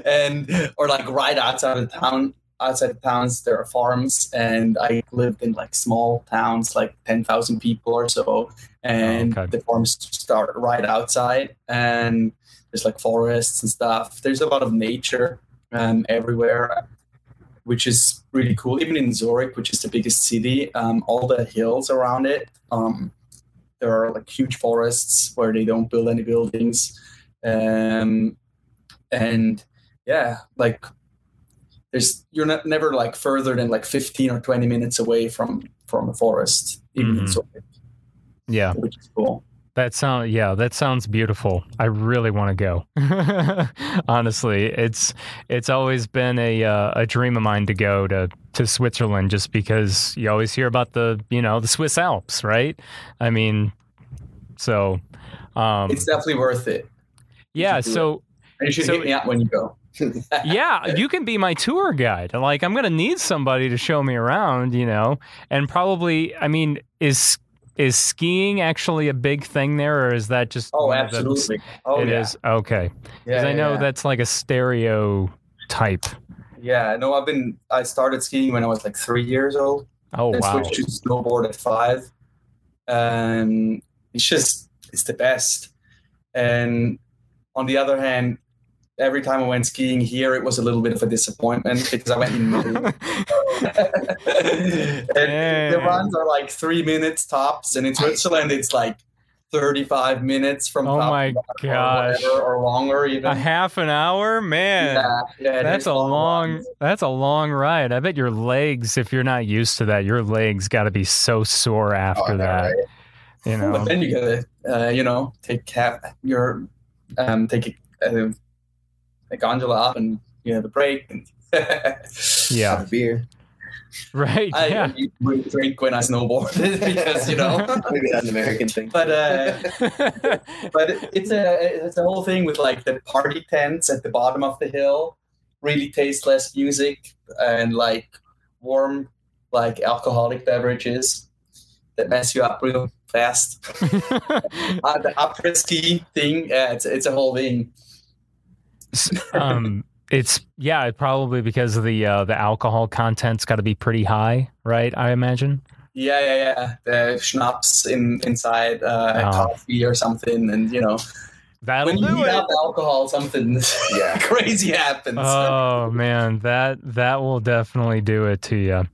and or like right outside of the town. Outside the towns, there are farms, and I lived in like small towns, like ten thousand people or so, and Oh, okay. the farms start right outside, and there's like forests and stuff. There's a lot of nature um, everywhere which is really cool. Even in Zurich, which is the biggest city, um, all the hills around it, um, there are like huge forests where they don't build any buildings, um, and yeah, like there's you're not never like further than like 15 or 20 minutes away from from a forest, even in Mhm. Zurich, Yeah, which is cool. that sound yeah, that sounds beautiful. I really want to go. Honestly, it's it's always been a uh, a dream of mine to go to to Switzerland just because you always hear about the you know the Swiss Alps, right? I mean, so um, It's definitely worth it. yeah, so And you should So- hit me up when you go. Yeah, you can be my tour guide. Like I'm gonna need somebody to show me around, you know, and probably I mean is. Is skiing actually a big thing there, or is that just Oh, of the- absolutely. Oh, It yeah. is okay. Because Yeah, I know yeah. that's like a stereotype. Yeah, no, I've been. I started skiing when I was like three years old. Oh and wow. switched to snowboard at five. Um, it's just it's the best. And on the other hand, every time I went skiing here, it was a little bit of a disappointment because I went in. And the runs are like three minutes tops, and in Switzerland it's like thirty-five minutes from. Oh top my gosh. or, or longer even. a half an hour, man. yeah, yeah, That's a long runs. that's a long ride. I bet your legs, if you're not used to that, your legs got to be so sore after Oh, I know, that. right? You But then you gotta, uh, you know, take cap your, um, take a, uh, a gondola up and you have a break. And Yeah. Have a beer. Right. I yeah. usually drink when I snowboard because you know. Maybe that's an American thing. But uh, but it's a it's a whole thing with like the party tents at the bottom of the hill, really tasteless music and like warm like alcoholic beverages that mess you up real fast. Uh, the après ski thing, yeah, it's it's a whole thing. Um it's yeah, probably because of the uh, the alcohol content's got to be pretty high, right? I imagine. Yeah, yeah, yeah. The schnapps in inside uh, Oh. coffee or something, and you know, That'll when you do up alcohol, something Yeah. crazy happens. Oh man, that that will definitely do it to you.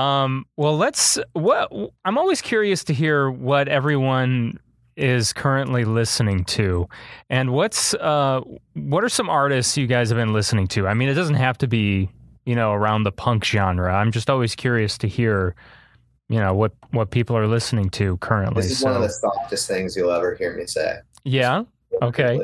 Um, well, let's. What I'm always curious to hear what everyone is currently listening to, and what's uh, what are some artists you guys have been listening to? I mean, it doesn't have to be you know around the punk genre. I'm just always curious to hear you know what what people are listening to currently. This is so one of the softest things you'll ever hear me say. yeah, Okay.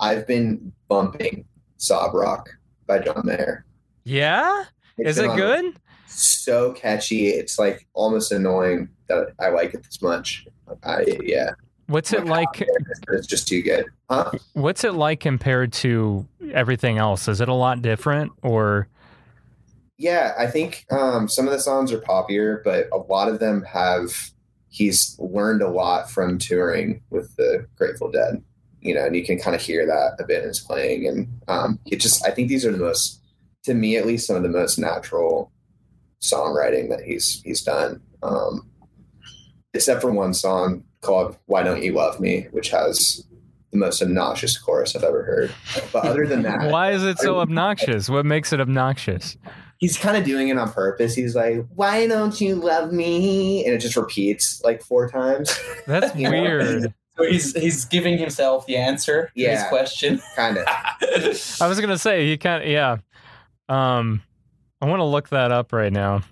I've been bumping Sob Rock by John Mayer. yeah. It's Is it good? So catchy. It's like almost annoying that I like it this much. I yeah. What's it like? It's just too good. Huh? What's it like compared to everything else? Is it a lot different or Yeah, I think um, some of the songs are poppier, but a lot of them have. He's learned a lot from touring with the Grateful Dead, you know, and you can kind of hear that a bit in his playing. And um, it just, I think these are the most, to me at least, some of the most natural songwriting that he's he's done. Um, except for one song called "Why Don't You Love Me," which has the most obnoxious chorus I've ever heard. But other than that, why is it so obnoxious? What makes it obnoxious? he's kind of doing it on purpose. He's like, "Why don't you love me?" and it just repeats like four times. That's You know? weird. So he's he's giving himself the answer to his question. kind of. I was gonna say he kind of yeah. Um, I want to look that up right now.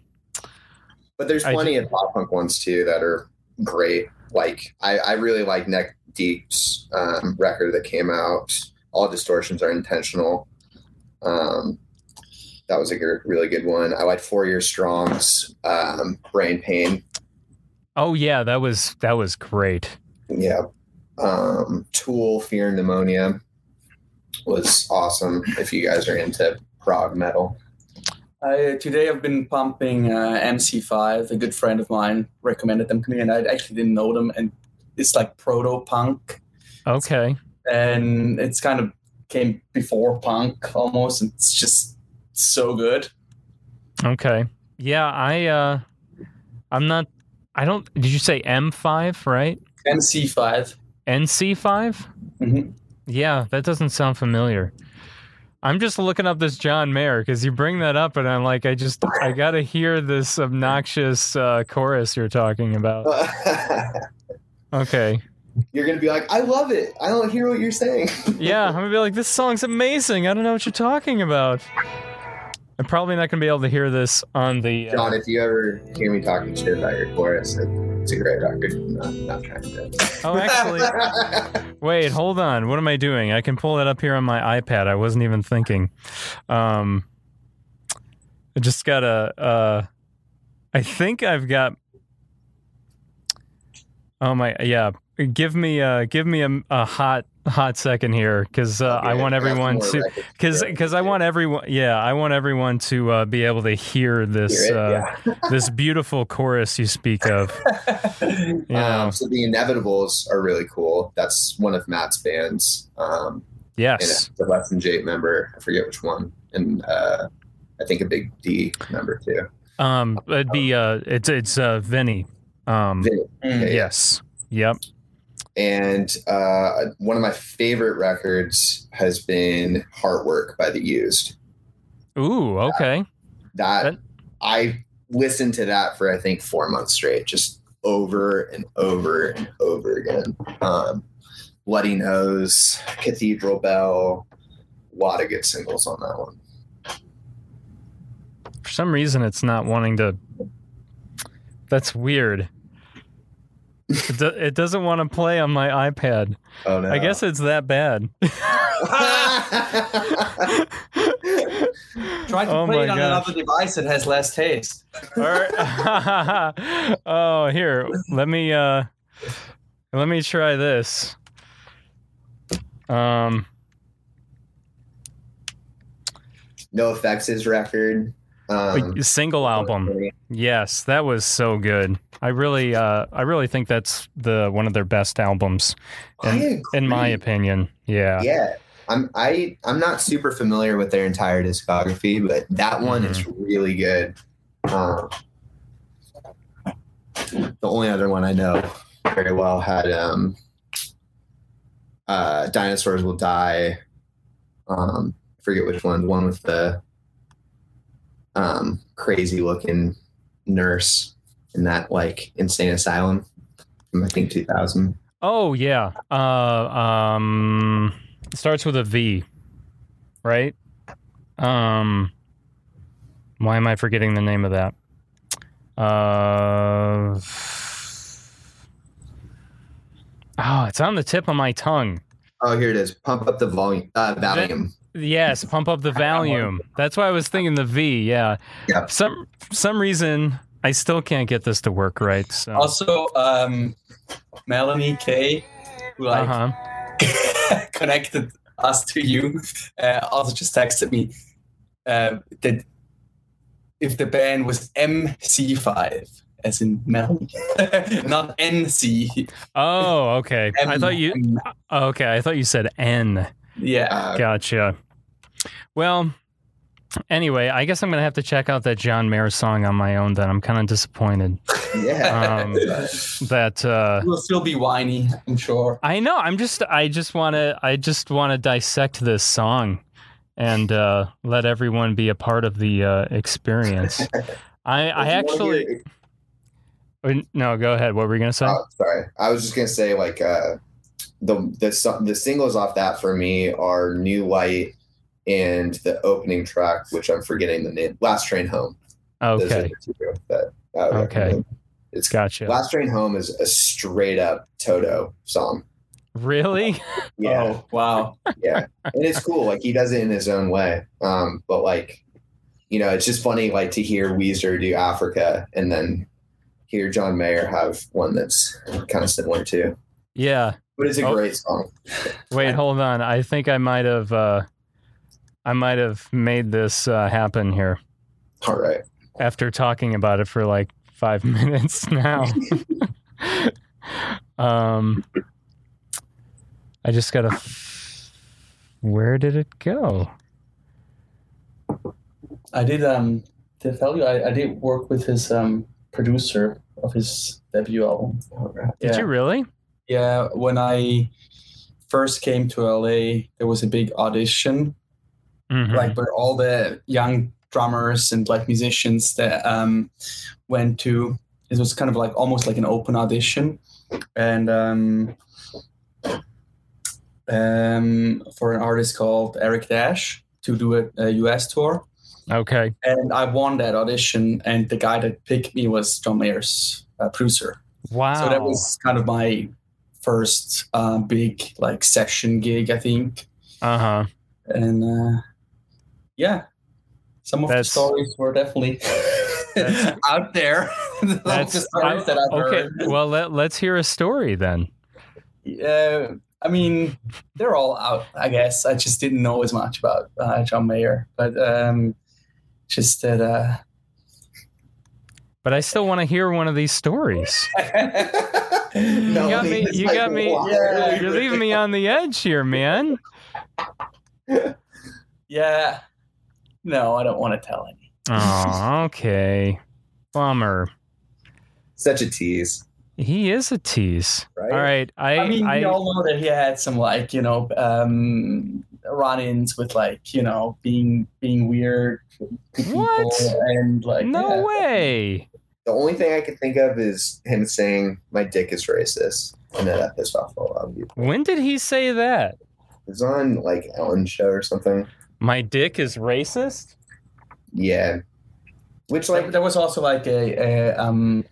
But there's I plenty of pop punk ones too that are great. Like I, I really like Neck Deep's um, record that came out. All distortions are intentional. Um, that was a good, really good one. I like Four Year Strong's um, Brain Pain. Oh yeah, that was that was great. Yeah. Um, Tool Fear Inoculum was awesome. If you guys are into prog metal. I, today I've been pumping uh, MC5. A good friend of mine recommended them to me, and I actually didn't know them. And it's like proto punk, Okay, and it's kind of came before punk almost. And it's just so good. okay, yeah. I uh, I'm not. I don't. Did you say M five right? MC5. NC 5 Mhm. Yeah, that doesn't sound familiar. I'm just looking up this John Mayer because you bring that up, and I'm like, I just I gotta hear this obnoxious uh, chorus you're talking about. Okay, you're gonna be like, I love it. I don't hear what you're saying. yeah, I'm gonna be like, this song's amazing. I don't know what you're talking about. I'm probably not gonna be able to hear this on the. John, Uh, if you ever hear me talking shit about your chorus, it- it's a great record. I'm not, trying to. oh, actually, wait, hold on. What am I doing? I can pull that up here on my iPad. I wasn't even thinking. Um, I just gotta. Uh, I think I've got. Oh my, yeah. Give me, uh, give me a, a hot, hot second here, because uh, I want everyone to, because because I want everyone, yeah, I want everyone to uh, be able to hear this, Hear uh, Yeah. this beautiful chorus you speak of. You know, Um, so the Inevitables are really cool. That's one of Matt's bands. Um, yes. the Less Than Jake member. I forget which one, and uh, I think a Big D member too. Um, it'd be uh, it's it's uh, Vinny. Um, Vinny. Mm. Yeah. yes. Yep. And uh, one of my favorite records has been Heartwork by The Used. Ooh. Okay. That That- I listened to that for I think four months straight, just over and over and over again. Um, Bloody Nose, Cathedral Bell, a lot of good singles on that one. For some reason, it's not wanting to. That's weird. It, do, it doesn't want to play on my iPad. Oh no! I guess it's that bad. Try to Oh play it on gosh. another device that has less taste. All right. oh, here. Let me uh let me try this. Um NOFX is record. Um, single album. Yes, that was so good. I really uh I really think that's the one of their best albums I in my opinion. Yeah. Yeah. I'm I I'm not super familiar with their entire discography, but that one is Mm-hmm. really good. Um, the only other one I know very well had um, uh, "Dinosaurs Will Die." Um, I forget which one. The one with the um, crazy looking nurse in that like insane asylum from I think 2000. Oh yeah. Uh, um, starts with a V, right? Um, why am I forgetting the name of that? Uh, oh, it's on the tip of my tongue. Oh, here it is. Pump up the volume. Uh, Valium. Yes, pump up the volume. That's why I was thinking the V. Yeah. Yep. Some some reason I still can't get this to work right. So. Also, um, Melanie K, who like uh-huh. connected us to you, uh, also just texted me uh, that if the band was MC5, as in Mel, not NC. Oh, okay. I M- thought you. Okay, I thought you said N. Yeah. Uh, Gotcha. Well, anyway, I guess I'm gonna have to check out that John Mayer song on my own. Then I'm kind of disappointed yeah. Um, that. uh We'll still be whiny, I'm sure. I know. I'm just. I just want to. I just want to dissect this song, and uh let everyone be a part of the uh experience. I. I actually. uh, No, go ahead. What were you gonna say? Oh, sorry. I was just gonna say like uh, the the the singles off that for me are New Light and the opening track, which I'm forgetting the name. Last Train Home. Those okay, the two that I Okay. recommend. It's gotcha. Last Train Home is a straight up Toto song. Really? Yeah, Oh, wow. yeah, and it's cool. Like he does it in his own way. Um, but like, you know, it's just funny like to hear Weezer do Africa and then hear John Mayer have one that's kind of similar too. Yeah. But it's a Oh. great song. Wait, hold on. I think I might have. uh I might have made this uh, happen here All right. after talking about it for like five minutes now. um, I just gotta. Where did it go? I did um to tell you I, I did work with his um producer of his debut album. Did yeah. you really? Yeah, when I first came to LA, there was a big audition, Mhm. like where all the young drummers and like musicians that um went to. It was kind of like almost like an open audition, and um, um for an artist called Eric Dash to do a, a US tour. Okay. and I won that audition, and the guy that picked me was John Mayer's uh, producer. Wow. So that was kind of my first uh, big like session gig, I think. Uh huh. And uh, yeah, some of That's- the stories were definitely out there. Of the That's stories that I've okay. heard. Well, let let's hear a story then. Uh, I mean, they're all out. I guess I just didn't know as much about uh, John Mayer, but um, just that. Uh, But I still want to hear one of these stories. no, You got me. You like, got me. why? Yeah. You're leaving me on the edge here, man. yeah. No, I don't want to tell any. Oh, okay. Bummer. Such a tease, He is a tease. right? All right. I. I mean, I, we all know that he had some like you know um, run-ins with like you know being being weird people What? and like no yeah. way. The only thing I could think of is him saying my dick is racist, and then that pissed off a lot of people. When did he say that? It was on like Ellen show or something. My dick is racist. Yeah, which Like like there was also like a, a um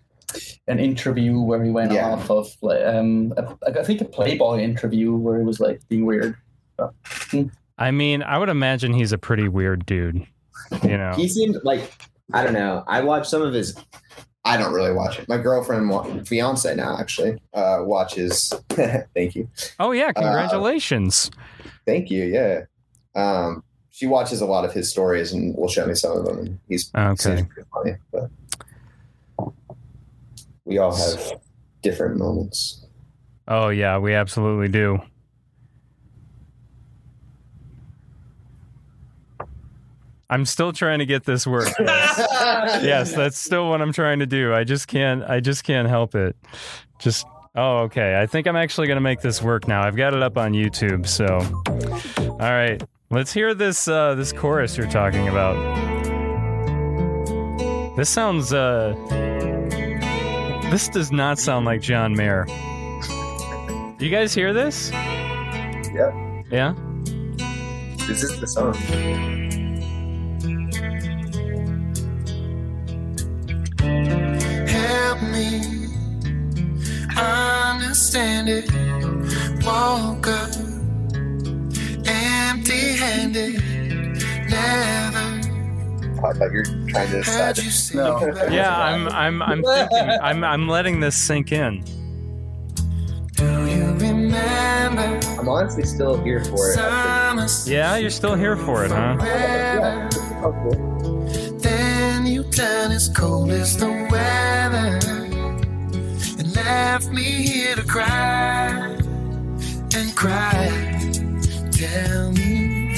an interview where he went Yeah. off of like um a, I think a Playboy interview where he was like being weird. I mean, I would imagine he's a pretty weird dude. You know. he seemed like I don't know. I watched some of his. I don't really watch it. My girlfriend, wa- fiance now actually, uh, watches. thank you, Oh yeah! Congratulations. thank you. Yeah, um, she watches a lot of his stories and will show me some of them. And he's Okay. seems pretty funny, but we all have different moments. Oh yeah, we absolutely do. I'm still trying to get this work. Yes. yes, that's still what I'm trying to do. I just can't. I just can't help it. Just. Oh, okay. I think I'm actually going to make this work now. I've got it up on YouTube. So, all right. Let's hear this. Uh, this chorus you're talking about. This sounds. Uh, this does not sound like John Mayer. Do you guys hear this? Yeah. Yeah. This is the song. Help me understand it. Woke up empty handed. Never I thought you were trying to decide. heard you say No. Yeah. I'm. I'm. I'm thinking. I'm. I'm letting this sink in. Do you remember I'm honestly still here for it. Yeah, you're still here for it, huh? Yeah. Oh, cool. Then you turn as cold as the weather and left me here to cry and cry. Tell me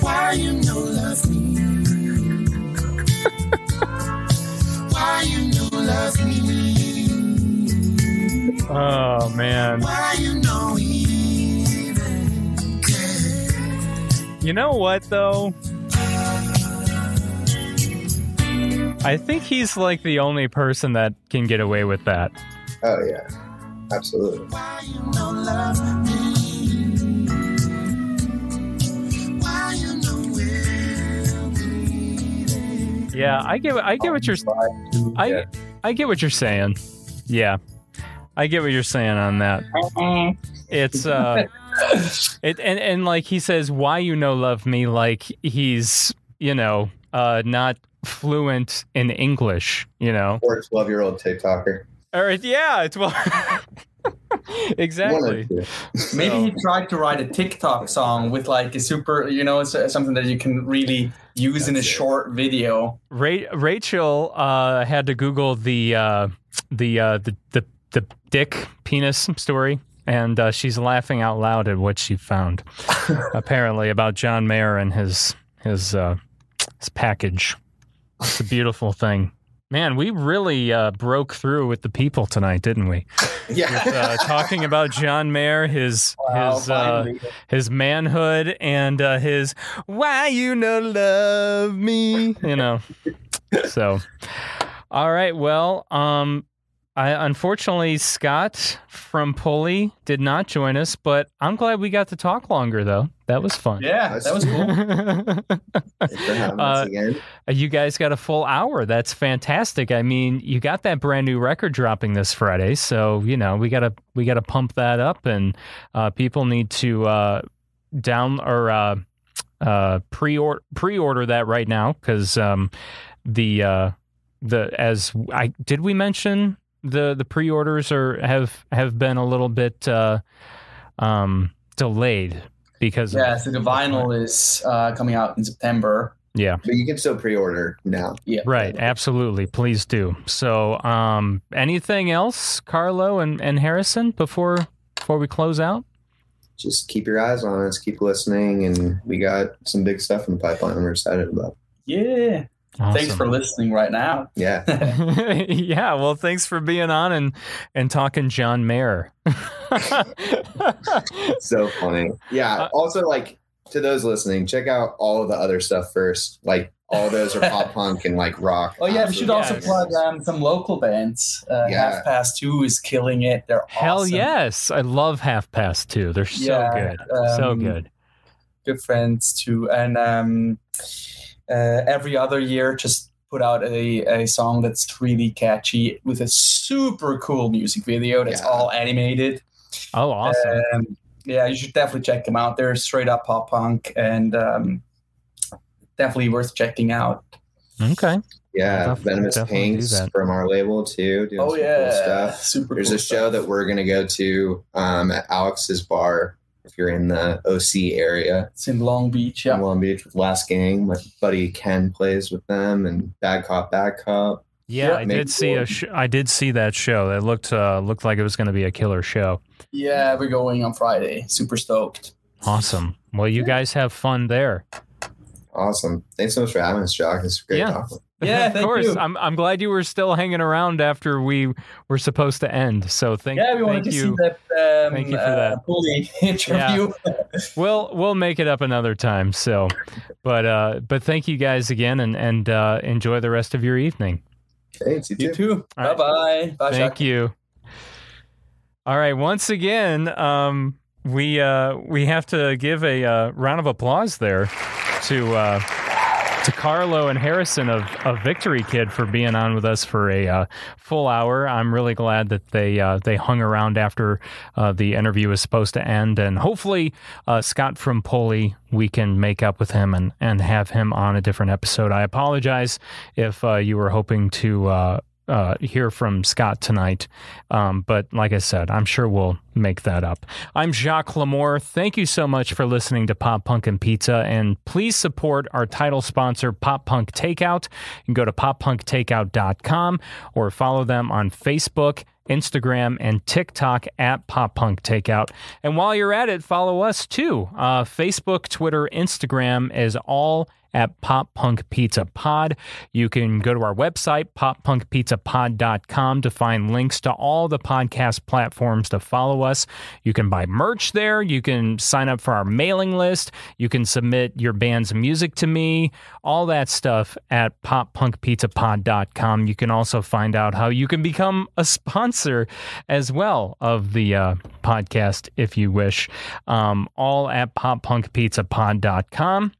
why you no love me. why you no love me. Oh man. Why you no even care. You know what though? I think he's like the only person that can get away with that. Oh yeah, absolutely. Why you no love me? Why you no me? Yeah, I get. I get what you're. I I get what you're saying. Yeah, I get what you're saying on that. It's uh, it and and like he says, why you no love me? Like he's you know uh not fluent in English. You know, Or a twelve year old TikToker. or yeah, it's well. Exactly. or two. Maybe he tried to write a TikTok song with like a super, you know, uh, something that you can really use in a it. short video. Ra- Rachel uh, had to Google the uh, the, uh, the the the dick penis story, and uh, she's laughing out loud at what she found. apparently about John Mayer and his his uh, his package. It's a beautiful thing. Man, we really uh, broke through with the people tonight, didn't we? Yeah. Uh, talking about John Mayer, his Wow, his uh, his manhood and uh, his why you no love me you know so all right well um I, unfortunately, Scott from Pulley did not join us, but I'm glad we got to talk longer, though. That was fun. yeah, that was cool. Thanks for having us Uh, again. you guys got a full hour. That's fantastic. I mean, you got that brand new record dropping this Friday, so you know we gotta we gotta pump that up, and uh, people need to uh, down or uh, uh, pre order pre order that right now because um, the uh, the as I did we mention the the pre orders are have have been a little bit uh, um, delayed because of- yeah, so the vinyl is uh, coming out in September. yeah But you can still pre-order now. Yeah, Right, absolutely. Please do. So, um, anything else, Carlo and, and Harrison, before before we close out? Just keep your eyes on us, keep listening, and we got some big stuff in the pipeline. We're excited about. Yeah. Thanks for listening right now. Yeah. yeah, well, thanks for being on and and talking John Mayer. so funny. Yeah. Uh, also, like to those listening, check out all of the other stuff first. Like all those are pop punk and like rock. Oh yeah, we should also Yes. plug um, some local bands. Uh, Yeah. Half Past Two is killing it. They're Hell awesome. yes, I love Half Past Two. They're so Yeah, good, so um, good. good friends too. And um, uh, every other year, just put out a, a song that's really catchy with a super cool music video that's Yeah. all animated. Oh, awesome. Um, yeah, you should definitely check them out. They're straight up pop punk and um, definitely worth checking out. okay. Yeah. Definitely- Venomous definitely Pinks from our label too. Doing Oh some cool yeah, stuff. super. There's cool a show stuff. that we're gonna go to um, at Alex's bar if you're in the OC area. it's in Long Beach. in Yeah, Long Beach with Last Gang. My buddy Ken plays with them, and Bad Cop, Bad Cop. Yeah, Yeah, I did see a we'll- sh- I did see that show. That looked uh, looked like it was going to be a killer show. yeah, we're going on Friday. Super stoked. Awesome. Well, you guys have fun there. Awesome. Thanks so much for having us, Jacques. It's great Yeah. talking. Yeah, of thank course. you. I'm I'm glad you were still hanging around after we were supposed to end. So thank you. yeah, we wanted thank to see that. Um, Thank you for uh, that. Pulley interview. We'll we'll make it up another time. So, but uh, but thank you guys again, and and uh, enjoy the rest of your evening. Thanks. You too. You too. All Bye right. bye. Bye, Thank Jacques. you. All right. Once again, um, we uh, we have to give a uh, round of applause there to uh, to Carlo and Harrison of, of Victory Kid for being on with us for a uh, full hour. I'm really glad that they uh, they hung around after uh, the interview was supposed to end, and hopefully uh, Scott from Pulley we can make up with him and and have him on a different episode. I apologize if uh, you were hoping to. Uh, hear from Scott tonight. Um, but like I said, I'm sure we'll make that up. I'm Jacques Lamour. Thank you so much for listening to Pop Punk and Pizza, and please support our title sponsor, Pop Punk Takeout. You can go to poppunktakeout.com or follow them on Facebook. Instagram and TikTok at Pop Punk Takeout. And while you're at it, follow us too. Uh, Facebook, Twitter, Instagram is all at Pop Punk Pizza Pod. You can go to our website, poppunkpizzapod.com, to find links to all the podcast platforms to follow us. You can buy merch there. You can sign up for our mailing list. You can submit your band's music to me, all that stuff at poppunkpizzapod.com. You can also find out how you can become a sponsor as well of the uh, podcast if you wish. Um, all at poppunkpizzapod.com.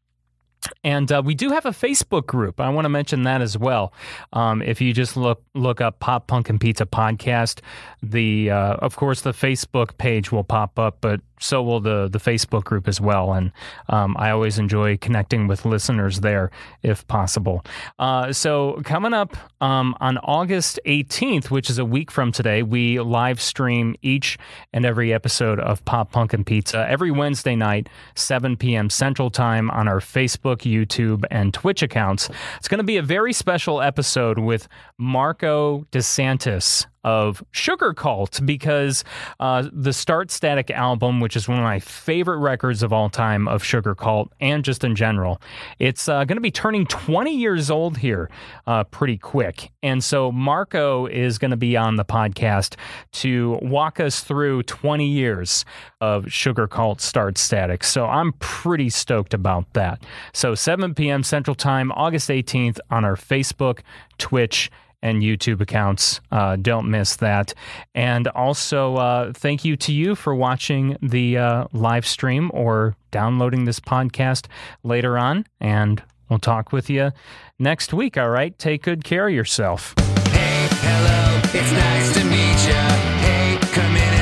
And uh, we do have a Facebook group. I want to mention that as well. Um, if you just look look up Pop Punk and Pizza Podcast, the uh, of course the Facebook page will pop up, but so will the the Facebook group as well. And um, I always enjoy connecting with listeners there if possible. Uh, so coming up um, on August 18th, which is a week from today, we live stream each and every episode of Pop Punk and Pizza every Wednesday night, 7 p.m. Central Time on our Facebook, YouTube, and Twitch accounts. It's going to be a very special episode with Marco DeSantis of Sugarcult because uh, the Start Static album, which is one of my favorite records of all time of Sugarcult and just in general, it's uh, going to be turning 20 years old here uh, pretty quick. And so Marco is going to be on the podcast to walk us through 20 years of Sugarcult Start Static. So I'm pretty stoked about that. So 7 p.m. Central Time, August 18th on our Facebook, Twitch, and YouTube accounts. Uh, don't miss that. And also, uh, thank you to you for watching the uh, live stream or downloading this podcast later on. And we'll talk with you next week. All right. Take good care of yourself. Hey, hello, it's nice to meet ya. Hey, come in.